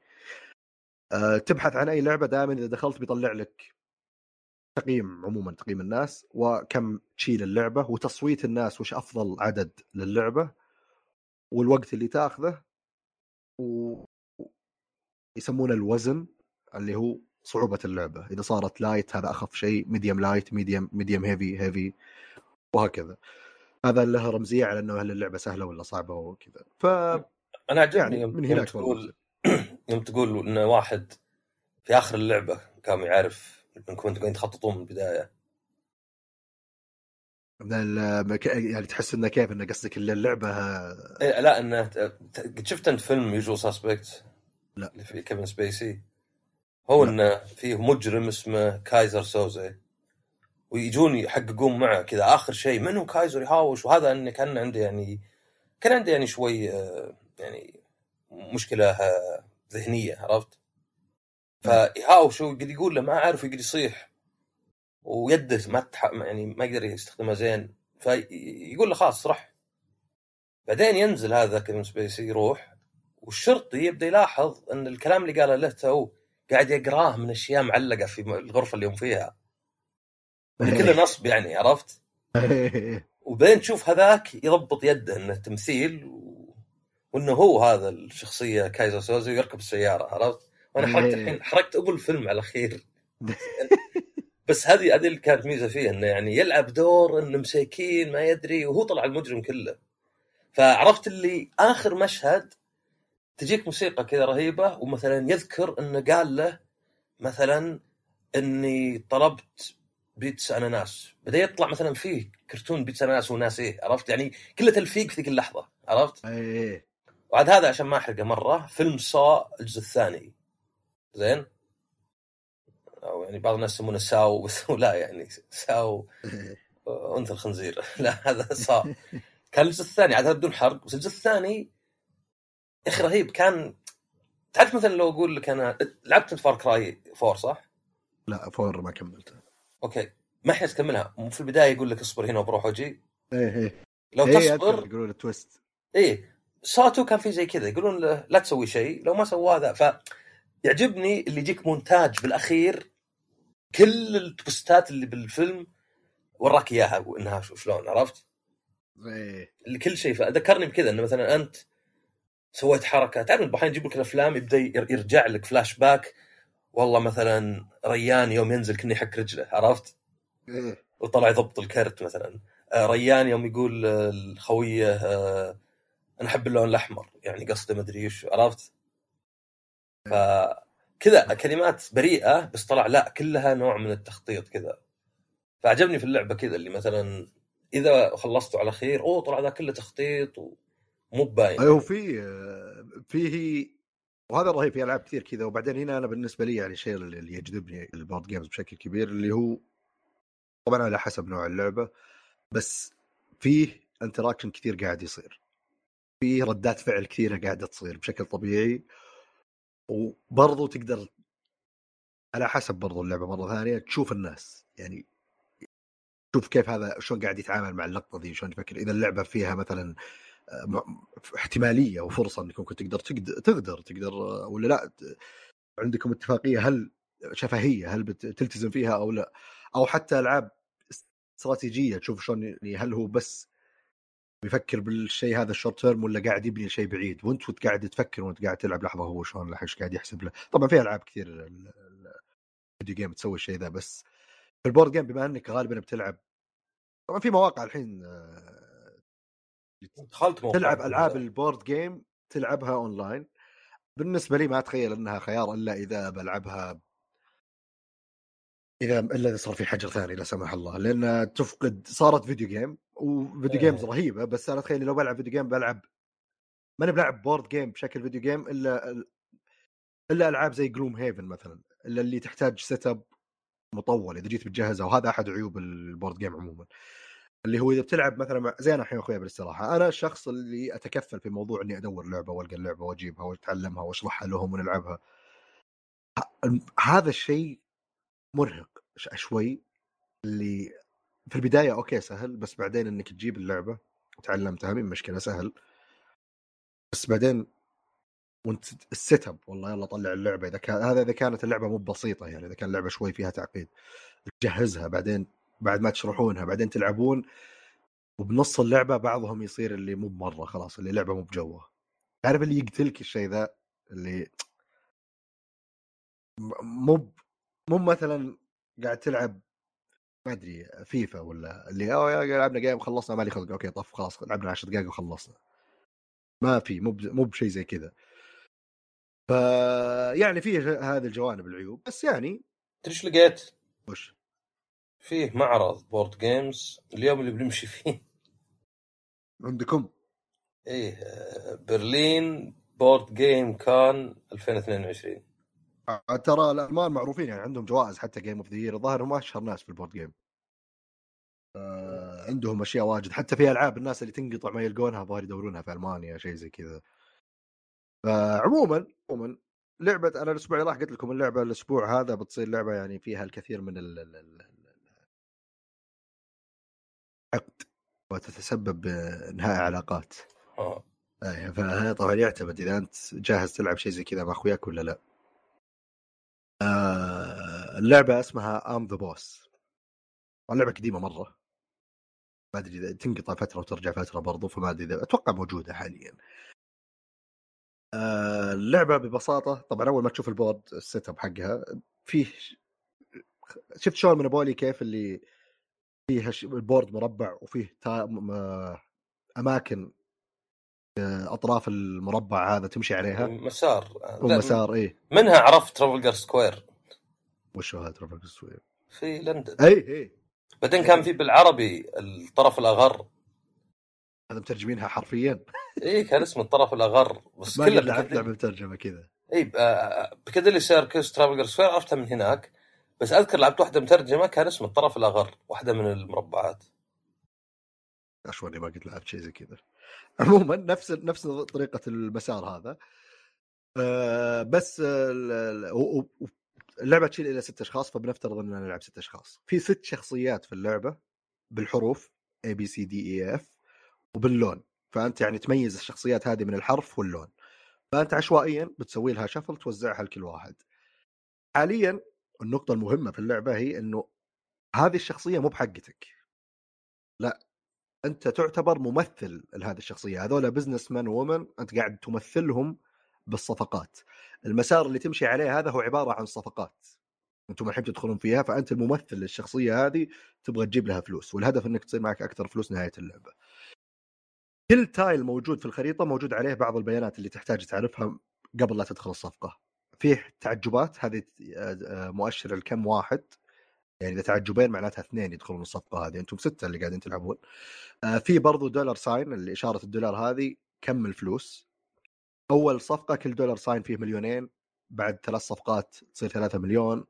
تبحث عن أي لعبة دائما إذا دخلت بيطلع لك تقييم عموما تقييم الناس وكم تشيل اللعبة وتصويت الناس وش أفضل عدد للعبة والوقت اللي تأخذه و يسمونه الوزن اللي هو صعوبة اللعبة. إذا صارت light هذا أخف شيء medium light medium medium heavy heavy وهكذا. هذا له رمزية على إنه هل اللعبة سهلة ولا صعبة وكذا. ف أنا عجبني يعني يوم, من هناك تقول يوم تقول انه واحد في آخر اللعبة كان يعرف انكم أنتم قاعدين تخططون من البداية. من يعني تحس إنه كيف انه قصدك اللعبة إيه لا إنه قد شفت أنت فيلم Usual Suspects لا. اللي فيه كيفن سبيسي؟ هو. انه فيه مجرم اسمه كايزر سوزي. ويجون يحققون معه كذا. آخر شيء من هو كايزر يهاوش؟ وهذا إنه كان عنده يعني كان عنده يعني شوي آه، يعني مشكلة آه، ذهنية عرفت؟ فيهاوش ويقعد يقول له ما أعرف يقعد يصيح. ويده ما تح... يعني ما يقدر يستخدمها زين. فيقول له خلاص رح بعدين ينزل هذا كيفن سبيسي يروح. والشرطي يبدأ يلاحظ إن الكلام اللي قاله له تو قاعد يقراه من أشياء معلقة في الغرفة اللي هم فيها. اللي كله نصب يعني عرفت؟ وبين تشوف هذاك يضبط يده إنه تمثيل و... وإنه هو هذا الشخصية كايزر سوزي ويركب السيارة عرفت؟ وأنا حركت الحين حركت أبو الفيلم على الأخير. بس هذه هذه اللي كانت ميزة فيه إنه يعني يلعب دور إنه مساكين ما يدري وهو طلع المجرم كله. فعرفت اللي آخر مشهد تجيك موسيقى كذا رهيبة ومثلا يذكر إنه قال له مثلا إني طلبت بيتس أناناس. بدأ يطلع مثلا فيه كرتون بيتس أناناس وناس إيه عرفت؟ يعني كله تلفيق في ذيك اللحظة عرفت؟ إيه وعاد هذا عشان ما أحرقه مرة فيلم صا الجزء الثاني. زين؟ أو يعني بعض الناس يسمونه ساو بس لا يعني ساو أنثى الخنزير. لا هذا صا. كان الجزء الثاني عاد هذا بدون حرق بس الجزء الثاني يا أخي رهيب. كان تعرف مثلا لو أقول لك أنا لعبت فار كراي 4 صح؟ لا four ما كملته. أوكي. ما احتاج تكملها في البداية يقول لك اصبر هنا وبروح واجي إيه إيه. لو إيه، تصبر يقولون ال twist. إيه. ساتو كان في زي كذا. يقولون له لا تسوي شيء. لو ما سوى هذا ف يعجبني اللي يجيك مونتاج بالأخير. كل ال twistات اللي بالفيلم وراك إياها وإنها شو- شلون عرفت؟ إيه. اللي كل شيء فذكرني بكذا. إنه مثلا أنت سويت حركة. تعرف أحيانا يجيب لك الأفلام يبدأ ير- يرجع لك فلاش باك والله مثلا ريان يوم ينزل كني يحك رجله عرفت؟ إيه. وطلع يضبط الكرت مثلا. آه، ريان يوم يقول لخويه آه، أنا أحب اللون الأحمر يعني قصده مدري إيش عرفت؟ فكذا كلمات بريئة بس طلع لا كلها نوع من التخطيط كذا. فعجبني في اللعبة كذا اللي مثلا إذا خلصته على خير أوه طلع ذا كله تخطيط ومو باين أيوه في فيه وهذا رهيب في ألعاب كثير كذا وبعدين هنا أنا بالنسبة لي يعني الشيء اللي يجذبني ال board games بشكل كبير اللي هو طبعا على حسب نوع اللعبة بس فيه interaction كثير قاعد يصير. فيه ردات فعل كثيرة قاعدة تصير بشكل طبيعي وبرضو تقدر على حسب برضو اللعبة مرة ثانية تشوف الناس. يعني شوف كيف هذا شلون قاعد يتعامل مع اللقطة دي شلون يفكر إذا اللعبة فيها مثلا احتمالية وفرصة إنك ممكن تقدر تقدر تقدر, ولا لا؟ عندكم اتفاقية؟ هل شفهية؟ هل بتلتزم فيها أو لا؟ أو حتى ألعاب استراتيجية تشوف شلون يعني هل هو بس بيفكر بالشيء هذا الشورت تيرم ولا قاعد يبني شيء بعيد؟ وأنت قاعد تفكر وأنت قاعد تلعب لحظة هو شلون إيش قاعد يحسب له؟ طبعا في ألعاب كثير ال- ال- ال video game تسوي الشيء ذا بس في ال board game بما إنك غالبا بتلعب طبعا في مواقع الحين آه، دخلت موقع تلعب ألعاب ال board game تلعبها اونلاين بالنسبة لي ما أتخيل أنها خيار إلا إذا بلعبها إذا إلا إذا صار في حجر ثاني لا سمح الله. لأن تفقد صارت video game و video. games رهيبة بس أنا تخيل لو بلعب video game بلعب ماني بلعب board game بشكل video game إلا إلا ألعاب زي جلوم هيفن مثلا إلا اللي تحتاج set up مطول إذا جيت بتجهزها وهذا أحد عيوب ال board game عموما. اللي هو إذا بتلعب مثلا زي أنا الحين اخويا بالاستراحه أنا الشخص اللي أتكفل في موضوع إني أدور لعبة وألقى اللعبة وأجيبها وأتعلمها وأشرحها لهم ونلعبها. هذا الشيء مرهق شوي اللي في البداية أوكي سهل بس بعدين إنك تجيب اللعبة وتعلمتها مو مشكلة سهل. بس بعدين وأنت ال set up والله يلا طلع اللعبة. إذا كان هذا إذا كانت اللعبة مو بسيطة يعني إذا كان اللعبة شوي فيها تعقيد. تجهزها بعدين بعد ما تشرحونها بعدين تلعبون وبنص اللعبة بعضهم يصير اللي مو بمرة خلاص اللي اللعبة مو بجوه. تعرف اللي يقتلك الشيء ذا؟ اللي مو مو مثلا قاعد تلعب ما أدري فيفا ولا اللي اوه يا لعبنا game خلصنا مالي خلق أوكي طف خلاص لعبنا 10 دقائق وخلصنا. ما في مو مو بشيء زي كذا. ف يعني في هذه الجوانب العيوب بس يعني إيش لقيت؟ وش؟ فيه معرض board games اليوم اللي بنمشي فيه. عندكم؟ إيه آه، برلين board game con 2022 آه، ترى الألمان معروفين يعني عندهم جوائز حتى game of the year الظاهر هم أشهر ناس في ال board game آه عندهم أشياء واجد. حتى في ألعاب الناس اللي تنقطع ما يلقونها الظاهر يدورونها في ألمانيا شيء زي كذا. فعموما عموما لعبة أنا الأسبوع اللي راح قلت لكم اللعبة الأسبوع هذا بتصير لعبة يعني فيها الكثير من ال- ال- عقد وتتسبب بانهاء علاقات آه إيه فهذا طبعا يعتمد إذا أنت جاهز تلعب شيء زي كذا مع أخوياك ولا لا. آه اللعبة اسمها I'm the Boss. اللعبه قديمة مرة. ما أدري إذا تنقطع فترة وترجع فترة برضو فما أدري إذا أتوقع موجودة حاليا. آه اللعبة ببساطة طبعا أول ما تشوف ال board ال set up حقها فيه شفت شلون مونوبولي كيف اللي فيها ش- ال board مربع وفيه أماكن آه، أطراف المربع هذا تمشي عليها. مسار لا، ومسار إيه. منها عرفت Trafalgar Square وش هو هذا Trafalgar Square في لندن. اي اي بعدين كان في بالعربي الطرف الأغر. هذا مترجمينها حرفيا. اي كان اسمه الطرف الأغر بس كله لعبت لعبه مترجمه كذا. اي آه، Piccadilly Circus Trafalgar Square عرفتها من هناك. بس أذكر لعبت واحدة مترجمة كان اسمه الطرف الأغر واحدة من المربعات. اشوني ما قد لعبت شيء زي كذا. عموما نفس نفس طريقة المسار هذا. آه بس اللعبة تشيل إلى ست أشخاص فبنفترض إننا نلعب ست أشخاص. في ست شخصيات في اللعبة بالحروف A B C D E F وباللون. فأنت يعني تميز الشخصيات هذه من الحرف واللون. فأنت عشوائيا بتسوي لها shuffle توزعها لكل واحد. حاليا النقطة المهمة في اللعبة هي إنه هذه الشخصية مو بحقتك. لا أنت تعتبر ممثل لهذه الشخصية. هذول businessman و woman أنت قاعد تمثلهم بالصفقات. المسار اللي تمشي عليه هذا هو عبارة عن صفقات. أنتم الحين تدخلون فيها فأنت الممثل للشخصية هذه تبغى تجيب لها فلوس والهدف إنك تصير معك أكثر فلوس نهاية اللعبة. كل tile موجود في الخريطة موجود عليه بعض البيانات اللي تحتاج تعرفها قبل لا تدخل الصفقة. فيه تعجبات هذه آه، آه، مؤشر الكم واحد. يعني إذا تعجبين معناتها اثنين يدخلون الصفقة هذه أنتم ستة اللي قاعدين تلعبون. آه، في برضو dollar sign اللي إشارة الدولار هذه كم الفلوس. أول صفقة كل dollar sign فيه مليونين بعد ثلاث صفقات تصير ثلاثة مليون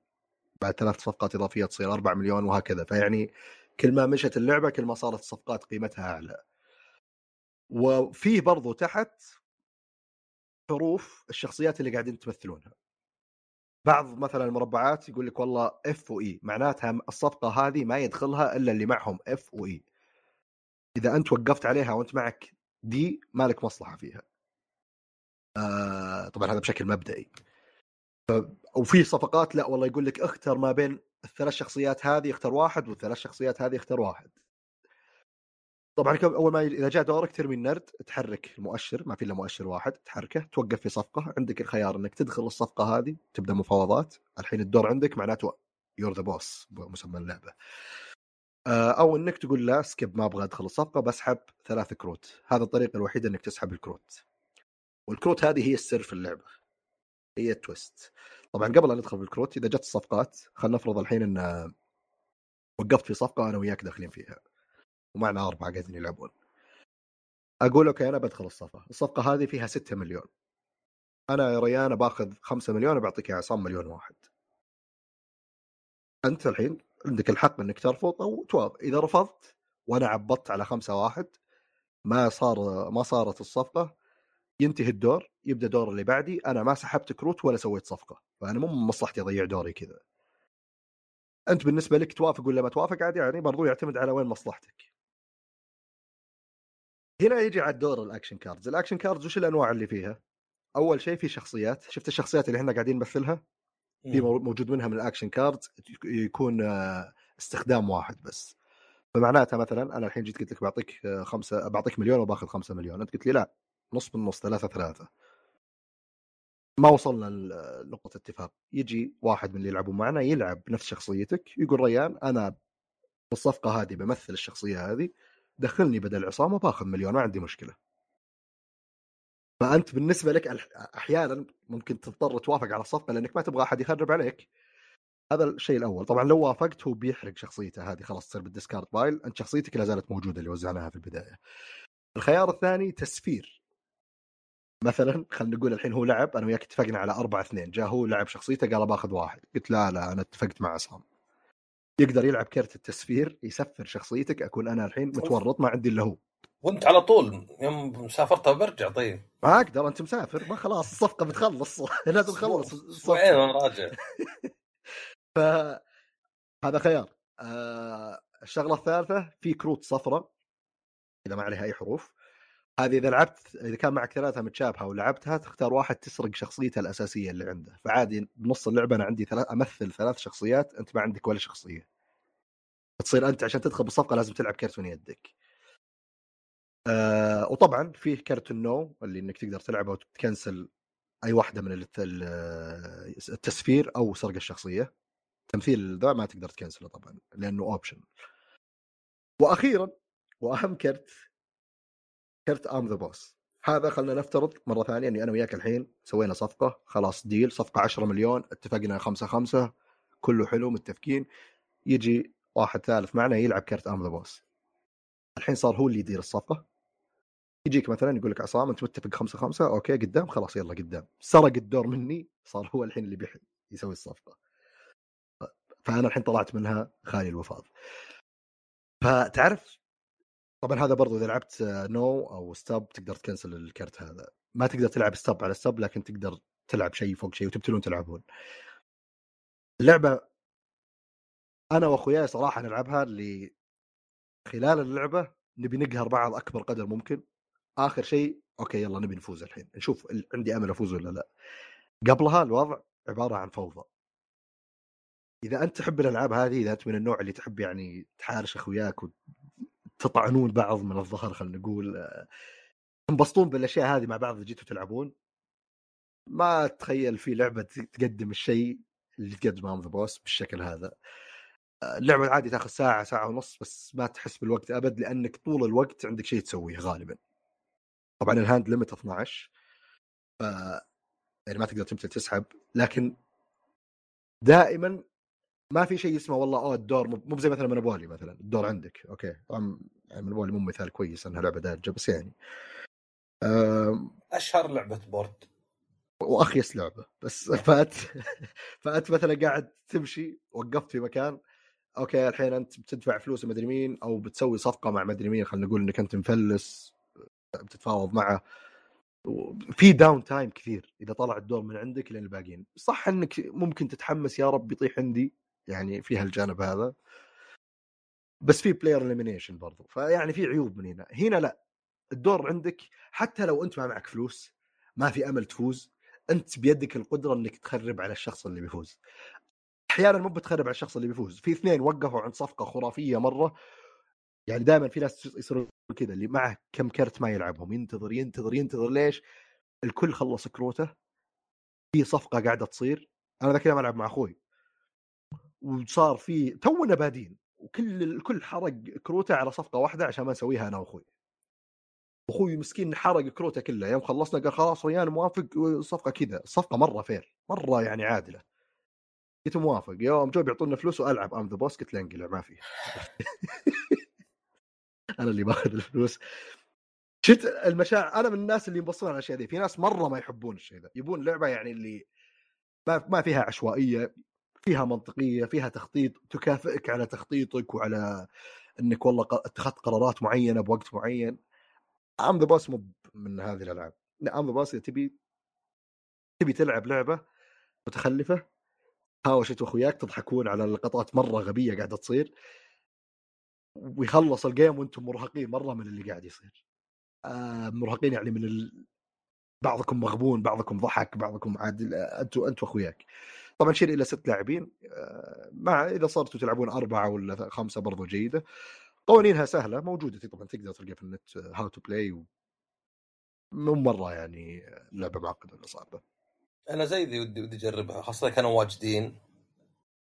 بعد ثلاث صفقات إضافية تصير 4 مليون وهكذا. فيعني كل ما مشت اللعبة كل ما صارت الصفقات قيمتها أعلى. وفيه برضو تحت حروف الشخصيات اللي قاعدين تمثلونها. بعض مثلا المربعات يقول لك والله F و A معناتها الصفقة هذه ما يدخلها إلا اللي معهم F و A إذا أنت وقفت عليها وأنت معك D ما لك مصلحة فيها. آه طبعا هذا بشكل مبدئي. وفي صفقات لا والله يقول لك اختر ما بين الثلاث شخصيات هذه اختر واحد والثلاث شخصيات هذه اختر واحد. طبعا أول ما إذا جاء دورك ترمي النرد تحرك المؤشر ما في إلا مؤشر واحد تحركه توقف في صفقة عندك الخيار إنك تدخل الصفقة هذه تبدأ مفاوضات الحين الدور عندك معناته you're the boss مسمى اللعبة. آه، أو إنك تقول لا skip ما أبغى أدخل الصفقة بسحب ثلاث كروت. هذا الطريقة الوحيدة إنك تسحب الكروت. والكروت هذه هي السر في اللعبة. هي ال twist. طبعا قبل ان ندخل في الكروت إذا جت الصفقات خلينا نفرض الحين إن وقفت في صفقة أنا وياك داخلين فيها. ومعنا اربعه قاعدين يلعبون. أقول okay أنا بدخل الصفقة. الصفقة هذه فيها 6 مليون. أنا يا ريان باخذ 5 مليون بعطيك يا عصام مليون واحد. أنت الحين عندك الحق إنك ترفض أو توافق. إذا رفضت وأنا عبطت على خمسة واحد ما صار ما صارت الصفقة ينتهي الدور يبدأ دور اللي بعدي. أنا ما سحبت كروت ولا سويت صفقة. فأنا مو من مصلحتي أضيع دوري كذا. أنت بالنسبة لك توافق ولا ما توافق؟ عادي يعني برضو يعتمد على وين مصلحتك. هنا يجي على الدور ال action cards. ال action cards وش الأنواع اللي فيها؟ أول شيء في شخصيات. شفت الشخصيات اللي إحنا قاعدين نمثلها؟ في موجود منها من ال action cards يكون آه، استخدام واحد بس. فمعناتها مثلا أنا الحين جيت قلت لك بعطيك آه، خمسة بعطيك مليون وباخذ خمسة مليون. أنت قلت لي لا نص بالنص ثلاثة ثلاثة. ما وصلنا لنقطة اتفاق. يجي واحد من اللي يلعبون معنا يلعب بنفس شخصيتك يقول ريان أنا بالصفقة هذه بمثل الشخصية هذه دخلني بدل عصام وباخذ مليون ما عندي مشكلة. فأنت بالنسبة لك أحيانا ممكن تضطر توافق على الصفقة لأنك ما تبغى أحد يخرب عليك. هذا الشيء الأول. طبعا لو وافقت هو بيحرق شخصيته. هذه خلاص تصير بالديسكارد بايل. أنت شخصيتك لا زالت موجودة اللي وزعناها في البداية. الخيار الثاني تسفير. مثلا خلينا نقول الحين هو لعب أنا وياك اتفقنا على أربعة اثنين. جاء هو لعب شخصيته قال باخذ واحد. قلت لا لا أنا اتفقت مع عصام. يقدر يلعب كرت التسفير يسفر شخصيتك أكون أنا الحين متورط ما عندي إلا هو. وأنت على طول يوم سافرت برجع طيب. ما أقدر أنت مسافر ما خلاص الصفقة بتخلص لازم تخلص أسبوعين وأنا راجع. ف هذا خيار. آه الشغلة الثالثة في كروت صفراء إذا ما عليها أي حروف. هذه إذا لعبت إذا كان معك ثلاثة متشابهة ولعبتها تختار واحد تسرق شخصيته الأساسية اللي عنده. فعادي بنص اللعبة أنا عندي ثلاث أمثل ثلاث شخصيات أنت ما عندك ولا شخصية. تصير أنت عشان تدخل بالصفقة لازم تلعب كرت من يدك. آه وطبعا فيه كرت النو اللي إنك تقدر تلعبه وتكنسل أي واحدة من التسفير أو سرقه الشخصية. تمثيل ذا ما تقدر تكنسله طبعا لأنه option وأخيرا وأهم كرت كرت I'm the boss هذا خلينا نفترض مرة ثانية إني أنا وياك الحين سوينا صفقة خلاص deal صفقة 10 مليون اتفقنا 5 5 كله حلو متفقين. يجي واحد ثالث معنا يلعب كرت I'm the boss الحين صار هو اللي يدير الصفقة. يجيك مثلا يقول لك عصام أنت متفق خمسة خمسة؟ okay قدام. خلاص يلا قدام. سرق الدور مني صار هو الحين اللي بيحل يسوي الصفقة. فأنا الحين طلعت منها خالي الوفاض. فتعرف طبعا هذا برضو إذا لعبت no أو stop تقدر تكنسل الكرت هذا. ما تقدر تلعب stop على stop لكن تقدر تلعب شيء فوق شيء وتبتلون تلعبون. اللعبة أنا وأخوياي صراحة نلعبها اللي خلال اللعبة نبي نقهر بعض أكبر قدر ممكن. آخر شيء okay يلا نبي نفوز الحين. نشوف عندي أمل أفوز ولا لا. قبلها الوضع عبارة عن فوضى. إذا أنت تحب الألعاب هذه إذا أنت من النوع اللي تحب يعني تحارش أخوياك وتطعنون بعض من الظهر خلينا نقول تنبسطون بالأشياء هذه مع بعض جيتوا تلعبون. ما تخيل في لعبة تقدم الشيء اللي تقدمه ذا بوس بالشكل هذا. اللعبة عادي تاخذ ساعة ساعة ونص بس ما تحس بالوقت أبد لأنك طول الوقت عندك شيء تسويه غالبا. طبعا ال hand limit 12 ف يعني ما تقدر تمثل تسحب لكن دائما ما في شيء اسمه والله اوه الدور. مو زي مثلا Monopoly مثلا. الدور عندك. okay. طبعا يعني مو مثال كويس إنها لعبة دارجة بس يعني. أشهر لعبة board. واخيس لعبة. بس فأت فانت مثلا قاعد تمشي وقفت في مكان. okay الحين أنت بتدفع فلوس مدري مين أو بتسوي صفقة مع مدري مين. خلينا نقول إنك أنت مفلس بتتفاوض معه. في down time كثير إذا طلع الدور من عندك لين الباقيين. صح إنك ممكن تتحمس يا رب يطيح عندي. يعني فيها الجانب هذا. بس في player elimination برضو فيعني في عيوب من هنا. هنا لا الدور عندك حتى لو أنت ما معك فلوس ما في أمل تفوز أنت بيدك القدرة إنك تخرب على الشخص اللي بيفوز. أحيانا مو بتخرب على الشخص اللي بيفوز في اثنين وقفوا عند صفقة خرافية مرة. يعني دائما في ناس يصيرون كذا اللي معه كم كرت ما يلعبهم ينتظر ينتظر ينتظر ليش؟ الكل خلص كروته. في صفقة قاعدة تصير. أنا ذاك اليوم ألعب مع أخوي. وصار في تونا بادين وكل الكل حرق كروته على صفقة واحدة عشان ما نسويها أنا وأخوي. أخوي مسكين حرق كروته كلها يوم خلصنا قال خلاص ريان موافق صفقه كذا الصفقة مرة fair مرة يعني عادلة. قلت موافق يوم جو بيعطونا فلوس وألعب I'm the boss قلت له انقلع ما في أنا اللي باخذ الفلوس. شفت المشاعر أنا من الناس اللي ينبسطون على الأشياء دي في ناس مرة ما يحبون الشيء ذا يبون لعبة يعني اللي ما فيها عشوائية. فيها منطقية فيها تخطيط تكافئك على تخطيطك وعلى إنك والله اتخذت قرارات معينة بوقت معين. I'm the Boss مو من هذه الألعاب. I'm the Boss تبي تبي تلعب لعبة متخلفة هاوشت واخوياك تضحكون على لقطات مرة غبية قاعدة تصير. ويخلص ال game وأنتم مرهقين مرة من اللي قاعد يصير. آه مرهقين يعني من ال... بعضكم مغبون بعضكم ضحك بعضكم عاد أنتم أنتم أخوياك. طبعا شيل إلى ست لاعبين آه مع إذا صرتوا تلعبون أربعة ولا خمسة برضو جيدة. قوانينها سهلة موجودة طبعا تقدر تلقى في النت how to play مو مرة يعني لعبة معقدة ولا صعبه أنا زي ذي ودي ودي أجربها خاصة كانوا واجدين.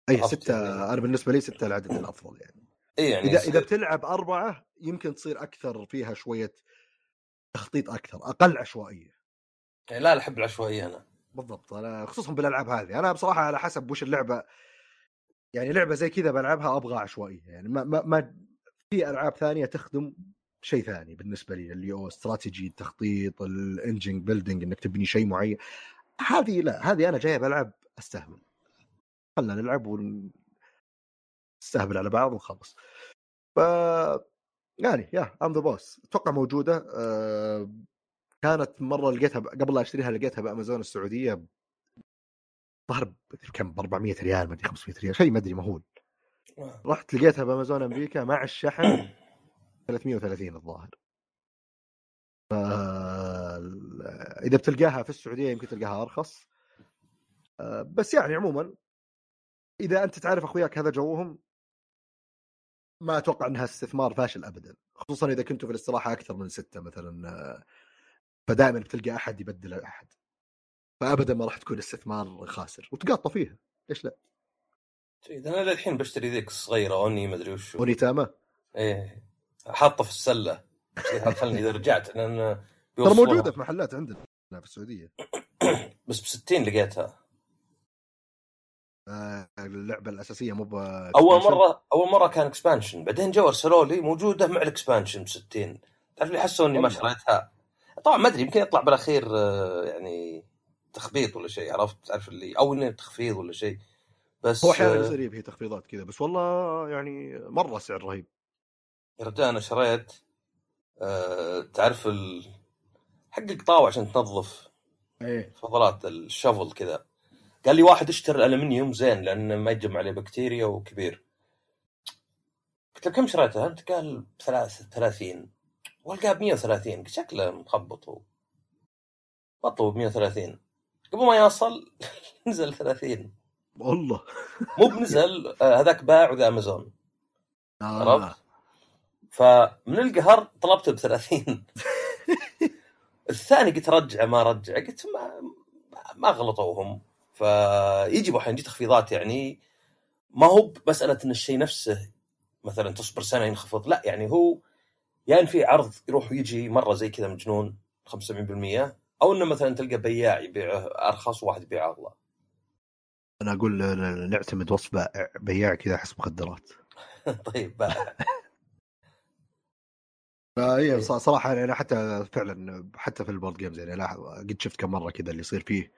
أي ستة أنا بالنسبة لي ستة العدد الأفضل يعني. إي يعني إذا إذا بتلعب أربعة يمكن تصير أكثر فيها شوية تخطيط أكثر أقل عشوائية. يعني لا أحب العشوائية أنا. بالضبط أنا خصوصا بالألعاب هذه. أنا بصراحة على حسب وش اللعبة يعني لعبة زي كذا بلعبها أبغى عشوائيه يعني ما ما, ما في ألعاب ثانية تخدم شيء ثاني بالنسبة لي اللي هو استراتيجي التخطيط ال engine building إنك تبني شيء معين. هذه لا هذه أنا جاي بلعب أستهبل. خلنا نلعب ونستهبل على بعض ونخلص. ف يعني يا I'm the Boss أتوقع موجودة. أه كانت مرة لقيتها قبل لا أشتريها لقيتها بأمازون السعودية ظهر كم ب 400 ريال ما ادري 500 ريال شيء ما أدري مهول. رحت لقيتها بأمازون أمريكا مع الشحن 330 الظاهر. ف... إذا بتلقاها في السعودية يمكن تلقاها أرخص. أه بس يعني عموما إذا أنت تعرف أخوياك هذا جوهم ما أتوقع إنها استثمار فاشل ابدا خصوصا إذا كنتوا في الاستراحة أكثر من ستة مثلا فدائما بتلقى أحد يبدل أحد. فابدا ما راح تكون استثمار خاسر وتقاطع فيها. ليش لا؟ إذا أنا للحين بشتري ذيك الصغيرة أوني ما أدري وش اوني تاما إيه حاطة في السلة. خلني إذا رجعت لأن ترى موجودة في محلات عندنا في السعودية. بس ب 60 لقيتها اللعبة الأساسية مو أول مرة أول مرة كان expansion بعدين جو أرسلوا لي موجودة مع ال expansion ب 60 تعرف اللي حسوا إني ما شريتها؟ طبعا ما أدري يمكن يطلع بالأخير يعني تخبيط ولا شيء عرفت؟ تعرف اللي أو إنه تخفيض ولا شيء. بس هو أحيانا يصير فيه تخفيضات كذا بس والله يعني مرة سعر رهيب. يا رجال أنا شريت أه تعرف ال... حق القطاوة عشان تنظف إيه. فضلات الشفل كذا. قال لي واحد اشتري الألمنيوم زين لأنه ما يجمع عليه بكتيريا وكبير. قلت له كم شريته؟ أنت؟ قال ب 30 والقاه ب 130 قلت شكله مخبط هو. بطلوا ب 130 قبل ما يوصل نزل 30 والله. مو بنزل هذاك باع وذا أمازون. عرفت؟ آه. فمن القهر طلبته ب 30 الثاني قلت رجعه ما رجع. قلت ما ما غلطوا هم فيجي أحيانا تخفيضات يعني ما هو مساله إن الشيء نفسه مثلا تصبر سنة ينخفض. لا يعني هو يا يعني في عرض يروح ويجي مرة زي كذا مجنون 75% أو إنه مثلا تلقى بياع يبيعه أرخص وواحد يبيعه اغلى أنا أقول نعتمد وصف بائع بياع كذا حسب مخدرات. طيب بائع. فهي صراحة يعني حتى فعلا حتى في ال board games يعني لاحظ قد شفت كم مرة كذا اللي يصير فيه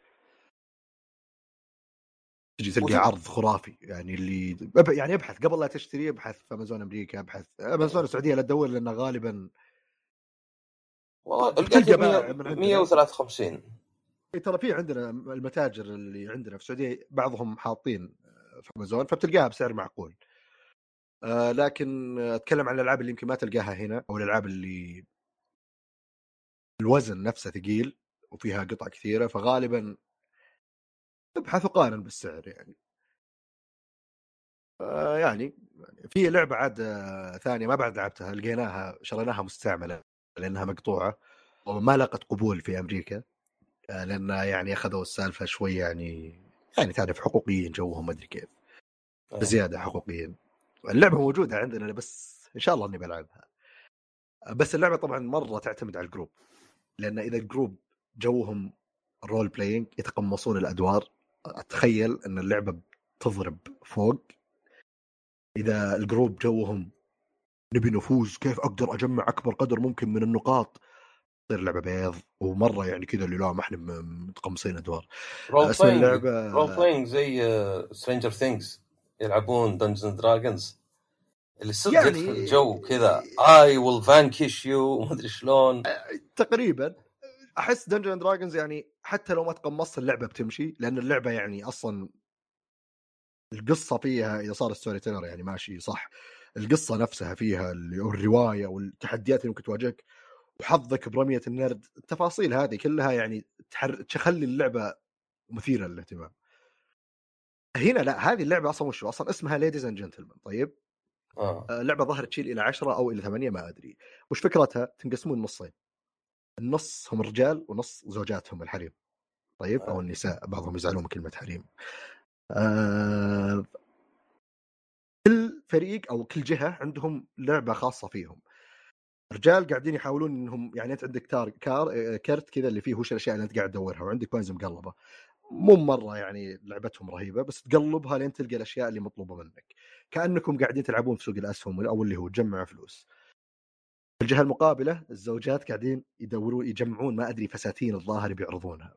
تجي تلقى عرض خرافي يعني اللي يعني أبحث قبل لا تشتري أبحث في أمازون أمريكا أبحث أمازون السعودية لا تدور لأنه غالبا والله عندنا. 153 إيه، ترى في عندنا المتاجر اللي عندنا في السعودية بعضهم حاطين في أمازون فبتلقاها بسعر معقول. آه لكن أتكلم عن الألعاب اللي يمكن ما تلقاها هنا أو الألعاب اللي الوزن نفسه ثقيل وفيها قطع كثيرة فغالبا ابحث وقارن بالسعر يعني. آه يعني في لعبة عاد آه، ثانية ما بعد لعبتها لقيناها شريناها مستعملة لأنها مقطوعة وما لقت قبول في أمريكا آه، لأن يعني أخذوا السالفة شوي يعني يعني تعرف حقوقيين جوهم ما أدري كيف. بزيادة حقوقيين. اللعبة موجودة عندنا بس إن شاء الله إني بلعبها. بس اللعبة طبعا مرة تعتمد على الجروب لأن إذا ال group جوهم role playing يتقمصون الأدوار أتخيل إن اللعبة بتضرب فوق. إذا ال group جوهم نبي نفوز كيف أقدر أجمع أكبر قدر ممكن من النقاط؟ تصير لعبه بيض ومرة يعني كذا اللي لا ما إحنا متقمصين أدوار. اسم اللعبة رول بلاينج زي Stranger Things يلعبون Dungeons Dragons اللي صدق يعني- الجو كذا I will vanquish you ما أدري شلون. تقريبا. أحس Dungeon Dragons يعني حتى لو ما تقمصت اللعبة بتمشي لأن اللعبة يعني أصلا القصة فيها إذا صار storyteller يعني ماشي صح. القصة نفسها فيها الروايه والتحديات اللي ممكن تواجهك وحظك برمية النرد التفاصيل هذه كلها يعني تحر... تخلي اللعبة مثيرة للاهتمام. هنا لا هذه اللعبة أصلا وش أصلا اسمها Ladies and Gentlemen طيب؟ آه. آه، اللعبه ظهر تشيل إلى عشرة أو إلى ثمانية ما أدري. وش فكرتها؟ تنقسمون نصين. النص هم الرجال ونص زوجاتهم الحريم. طيب؟ أو آه. النساء بعضهم يزعلون من كلمة حريم. آه كل فريق أو كل جهة عندهم لعبة خاصة فيهم. رجال قاعدين يحاولون إنهم يعني أنت عندك target card آه، كرت كذا اللي فيه وش الأشياء اللي أنت قاعد تدورها وعندك coins مقلبة. مو مرة يعني لعبتهم رهيبة بس تقلبها لين تلقى الأشياء اللي مطلوبة منك. كأنكم قاعدين تلعبون في سوق الأسهم أو اللي هو تجمع فلوس. في الجهة المقابلة الزوجات قاعدين يدورون يجمعون ما أدري فساتين الظاهر بيعرضونها.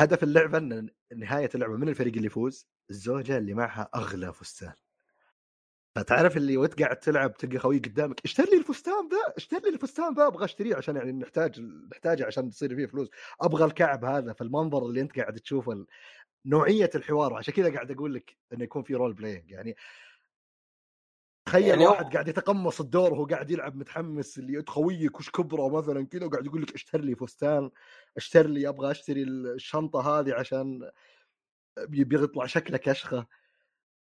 هدف اللعبة إن نهاية اللعبة من الفريق اللي يفوز؟ الزوجة اللي معها أغلى فستان. فتعرف اللي وأنت قاعد تلعب تلقى خوي قدامك اشتري لي الفستان ذا اشتري لي الفستان ذا أبغى أشتريه عشان يعني نحتاج نحتاجه عشان تصير فيه فلوس. أبغى الكعب هذا. فالمنظر اللي أنت قاعد تشوفه نوعية الحوار وعشان كذا قاعد أقول لك إنه يكون في role playing يعني تخيل يعني يعني واحد قاعد يتقمص الدور وهو قاعد يلعب متحمس اللي يد خويك وش كبره مثلا كذا وقاعد يقول لك اشتري لي فستان اشتري لي أبغى أشتري الشنطة هذه عشان بي- بيطلع شكله كشخة.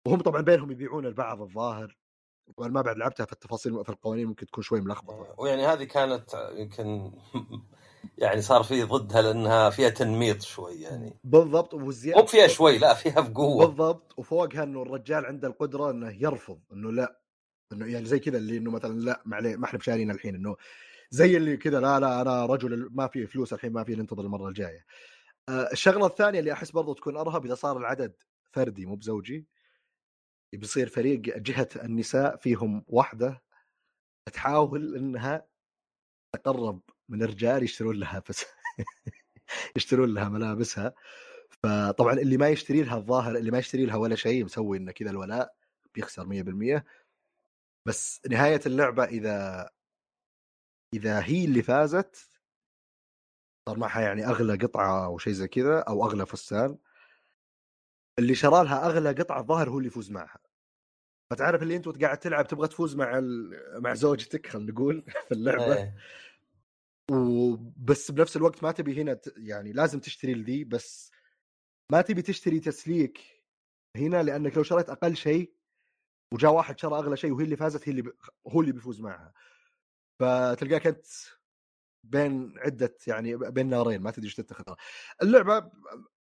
وهم طبعا بينهم يبيعون البعض الظاهر. وأنا ما بعد لعبتها في التفاصيل في القوانين ممكن تكون شوي ملخبطة ويعني هذه كانت يمكن يعني صار في ضدها لأنها فيها تنميط شوي يعني. بالضبط وزياده مو فيها شوي لا فيها بقوة. بالضبط وفوقها إنه الرجال عنده القدرة إنه يرفض إنه لا. إنه يعني زي كذا اللي إنه مثلا لا ما عليه ما إحنا بشارين الحين إنه زي اللي كذا لا لا أنا رجل ما في فلوس الحين ما في ننتظر المرة الجاية. آه، الشغلة الثانية اللي أحس برضو تكون أرهب إذا صار العدد فردي مو بزوجي بيصير فريق جهة النساء فيهم واحدة تحاول إنها تقرب من الرجال يشترون لها بس يشترون لها ملابسها فطبعا اللي ما يشتري لها الظاهر اللي ما يشتري لها ولا شيء مسوي إنه كذا الولاء بيخسر 100% بس نهاية اللعبة إذا إذا هي اللي فازت صار معها يعني أغلى قطعة أو شيء زي كذا أو أغلى فستان اللي شرى لها أغلى قطعة الظاهر هو اللي يفوز معها فتعرف اللي أنت وأنت قاعد تلعب تبغى تفوز مع ال... مع زوجتك خلينا نقول في اللعبة إيه. وبس بنفس الوقت ما تبي هنا ت... يعني لازم تشتري لذي بس ما تبي تشتري تسليك هنا لأنك لو شريت أقل شيء وجاء واحد شرى أغلى شيء وهي اللي فازت هي اللي ب... هو اللي بيفوز معها. فتلقاك أنت بين عدة يعني بين نارين ما تدري إيش تتخذها اللعبة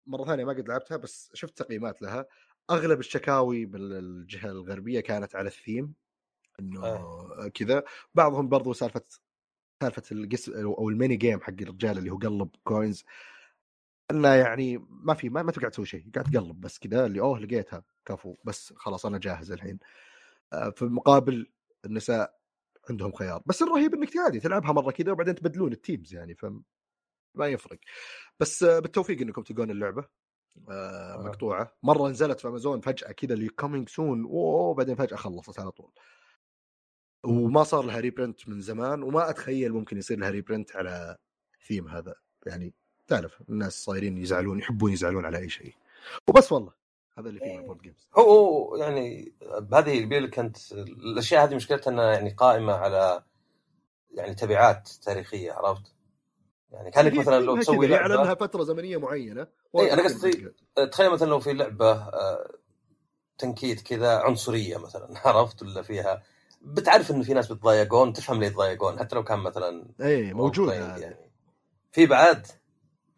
مرة ثانية ما قد لعبتها بس شفت تقييمات لها. أغلب الشكاوي بالجهة الغربية كانت على الثيم إنه كذا. بعضهم برضو سالفة سالفة القس أو ال mini game حق الرجال اللي هو قلب coins انه يعني ما في ما, ما تقعد تسوي شيء قاعد تقلب بس كذا اللي أوه لقيتها كفو بس خلاص أنا جاهز الحين. آه، في المقابل النساء عندهم خيار بس الرهيب إنك عادي تلعبها مرة كذا وبعدين تبدلون ال teams يعني ف ما يفرق. بس بالتوفيق إنكم تلقون اللعبة آه، آه. مقطوعة. مرة نزلت في امازون فجأة كذا اللي coming soon أوه بعدين فجأة خلصت على طول. وما صار لها reprint من زمان وما أتخيل ممكن يصير لها reprint على ثيم هذا. يعني تعرف الناس صايرين يزعلون يحبون يزعلون على أي شيء. وبس والله هذا اللي فيه من ال board games. هو هو يعني بهذه يبي لك انت الأشياء هذه مشكلتها إنها يعني قائمة على يعني تبعات تاريخية عرفت؟ يعني كانك مثلا لو تسوي لعبة لها فترة زمنية معينة اي أنا قصدي تخيل مثلا لو في لعبة آه، تنكيت كذا عنصرية مثلا عرفت؟ ولا فيها بتعرف انه في ناس بتضايقون تفهم ليه يتضايقون حتى لو كان مثلا اي موجود يعني. في بعد؟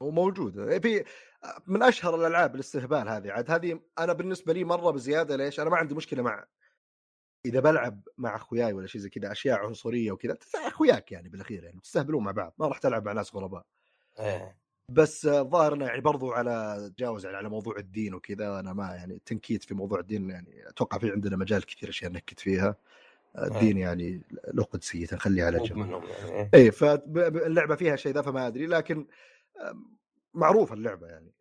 وموجود إيه، في من أشهر الألعاب الاستهبال هذه عاد هذه أنا بالنسبة لي مرة بزيادة ليش؟ أنا ما عندي مشكلة مع إذا بلعب مع أخوياي ولا شيء زي كذا أشياء عنصرية وكذا أخوياك يعني بالأخير يعني تستهبلون مع بعض ما راح تلعب مع ناس غرباء. إيه. بس الظاهر انه يعني برضو على تجاوز يعني على موضوع الدين وكذا أنا ما يعني التنكيت في موضوع الدين يعني أتوقع في عندنا مجال كثير أشياء نكت فيها. الدين يعني له قدسيه نخليها على جنب. يعني اي فاللعبه فيها شيء ذا فما أدري لكن معروفة اللعبة يعني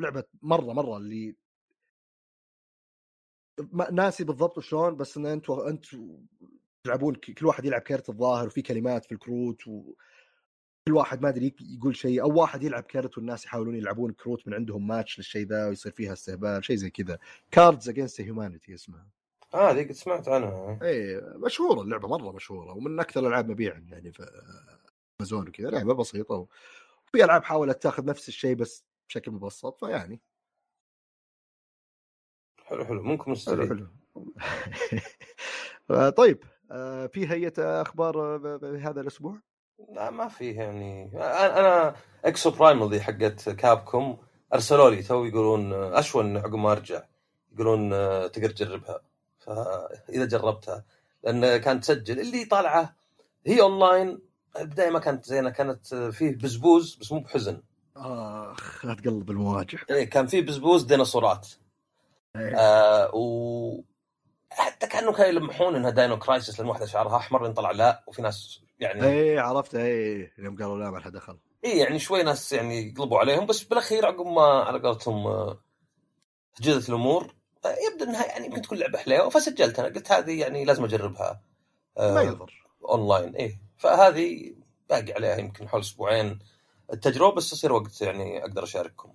لعبة مرة مرة اللي ناسي بالضبط شلون بس إن أنتم أنتم تلعبون كل واحد يلعب كارت الظاهر وفي كلمات في الكروت و كل واحد ما أدري يقول شيء أو واحد يلعب كارت والناس يحاولون يلعبون كروت من عندهم ماتش للشيء ذا ويصير فيها استهبال شيء زي كذا. Cards Against Humanity اسمها. آه قد سمعت عنها اي مشهورة اللعبة مرة مشهورة ومن أكثر الألعاب مبيعا يعني في امازون وكذا لعبة بسيطة وفي ألعاب حاولت تاخذ نفس الشيء بس بشكل مبسط فيعني. حلو حلو ممكن حلو حلو. طيب آه، في أي أخبار هذا الأسبوع؟ لا ما فيه يعني. أنا Exoprimal ذي حقت Capcom ارسلوا لي تو يقولون أشون عقب ما أرجع يقولون آه، تقدر تجربها. فإذا جربتها لأن كانت تسجل اللي طالعة هي أونلاين البدايه ما كانت زينة كانت فيه بزبوز بس مو بحزن. آخ لا تقلب المواجع. إيه كان فيه بزبوز ديناصورات. أيه. آه و حتى كانه كانوا يلمحون إنها Dino Crisis لأن واحدة شعرها أحمر لأن طلع لا وفي ناس يعني اي عرفت اي يوم قالوا لا ما لها دخل. اي يعني شوي ناس يعني يقلبوا عليهم بس بالأخير عقب ما على قولتهم هجدت آه، الأمور آه، يبدو إنها يعني يمكن تكون لعبة حلوة فسجلت أنا قلت هذه يعني لازم أجربها آه ما يضر. اونلاين إيه. فهذه باقي عليها يمكن حول أسبوعين. التجربة بس تصير وقت يعني أقدر أشارككم.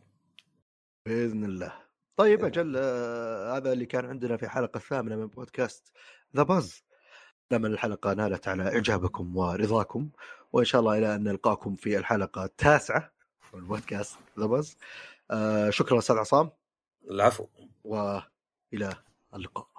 بإذن الله. طيب إيه. أجل آه هذا اللي كان عندنا في الحلقة الثامنة من بودكاست The Buzz لعل الحلقة نالت على إعجابكم ورضاكم وإن شاء الله إلى أن نلقاكم في الحلقة التاسعة من بودكاست The Buzz آه شكرا أستاذ عصام. العفو. وإلى اللقاء.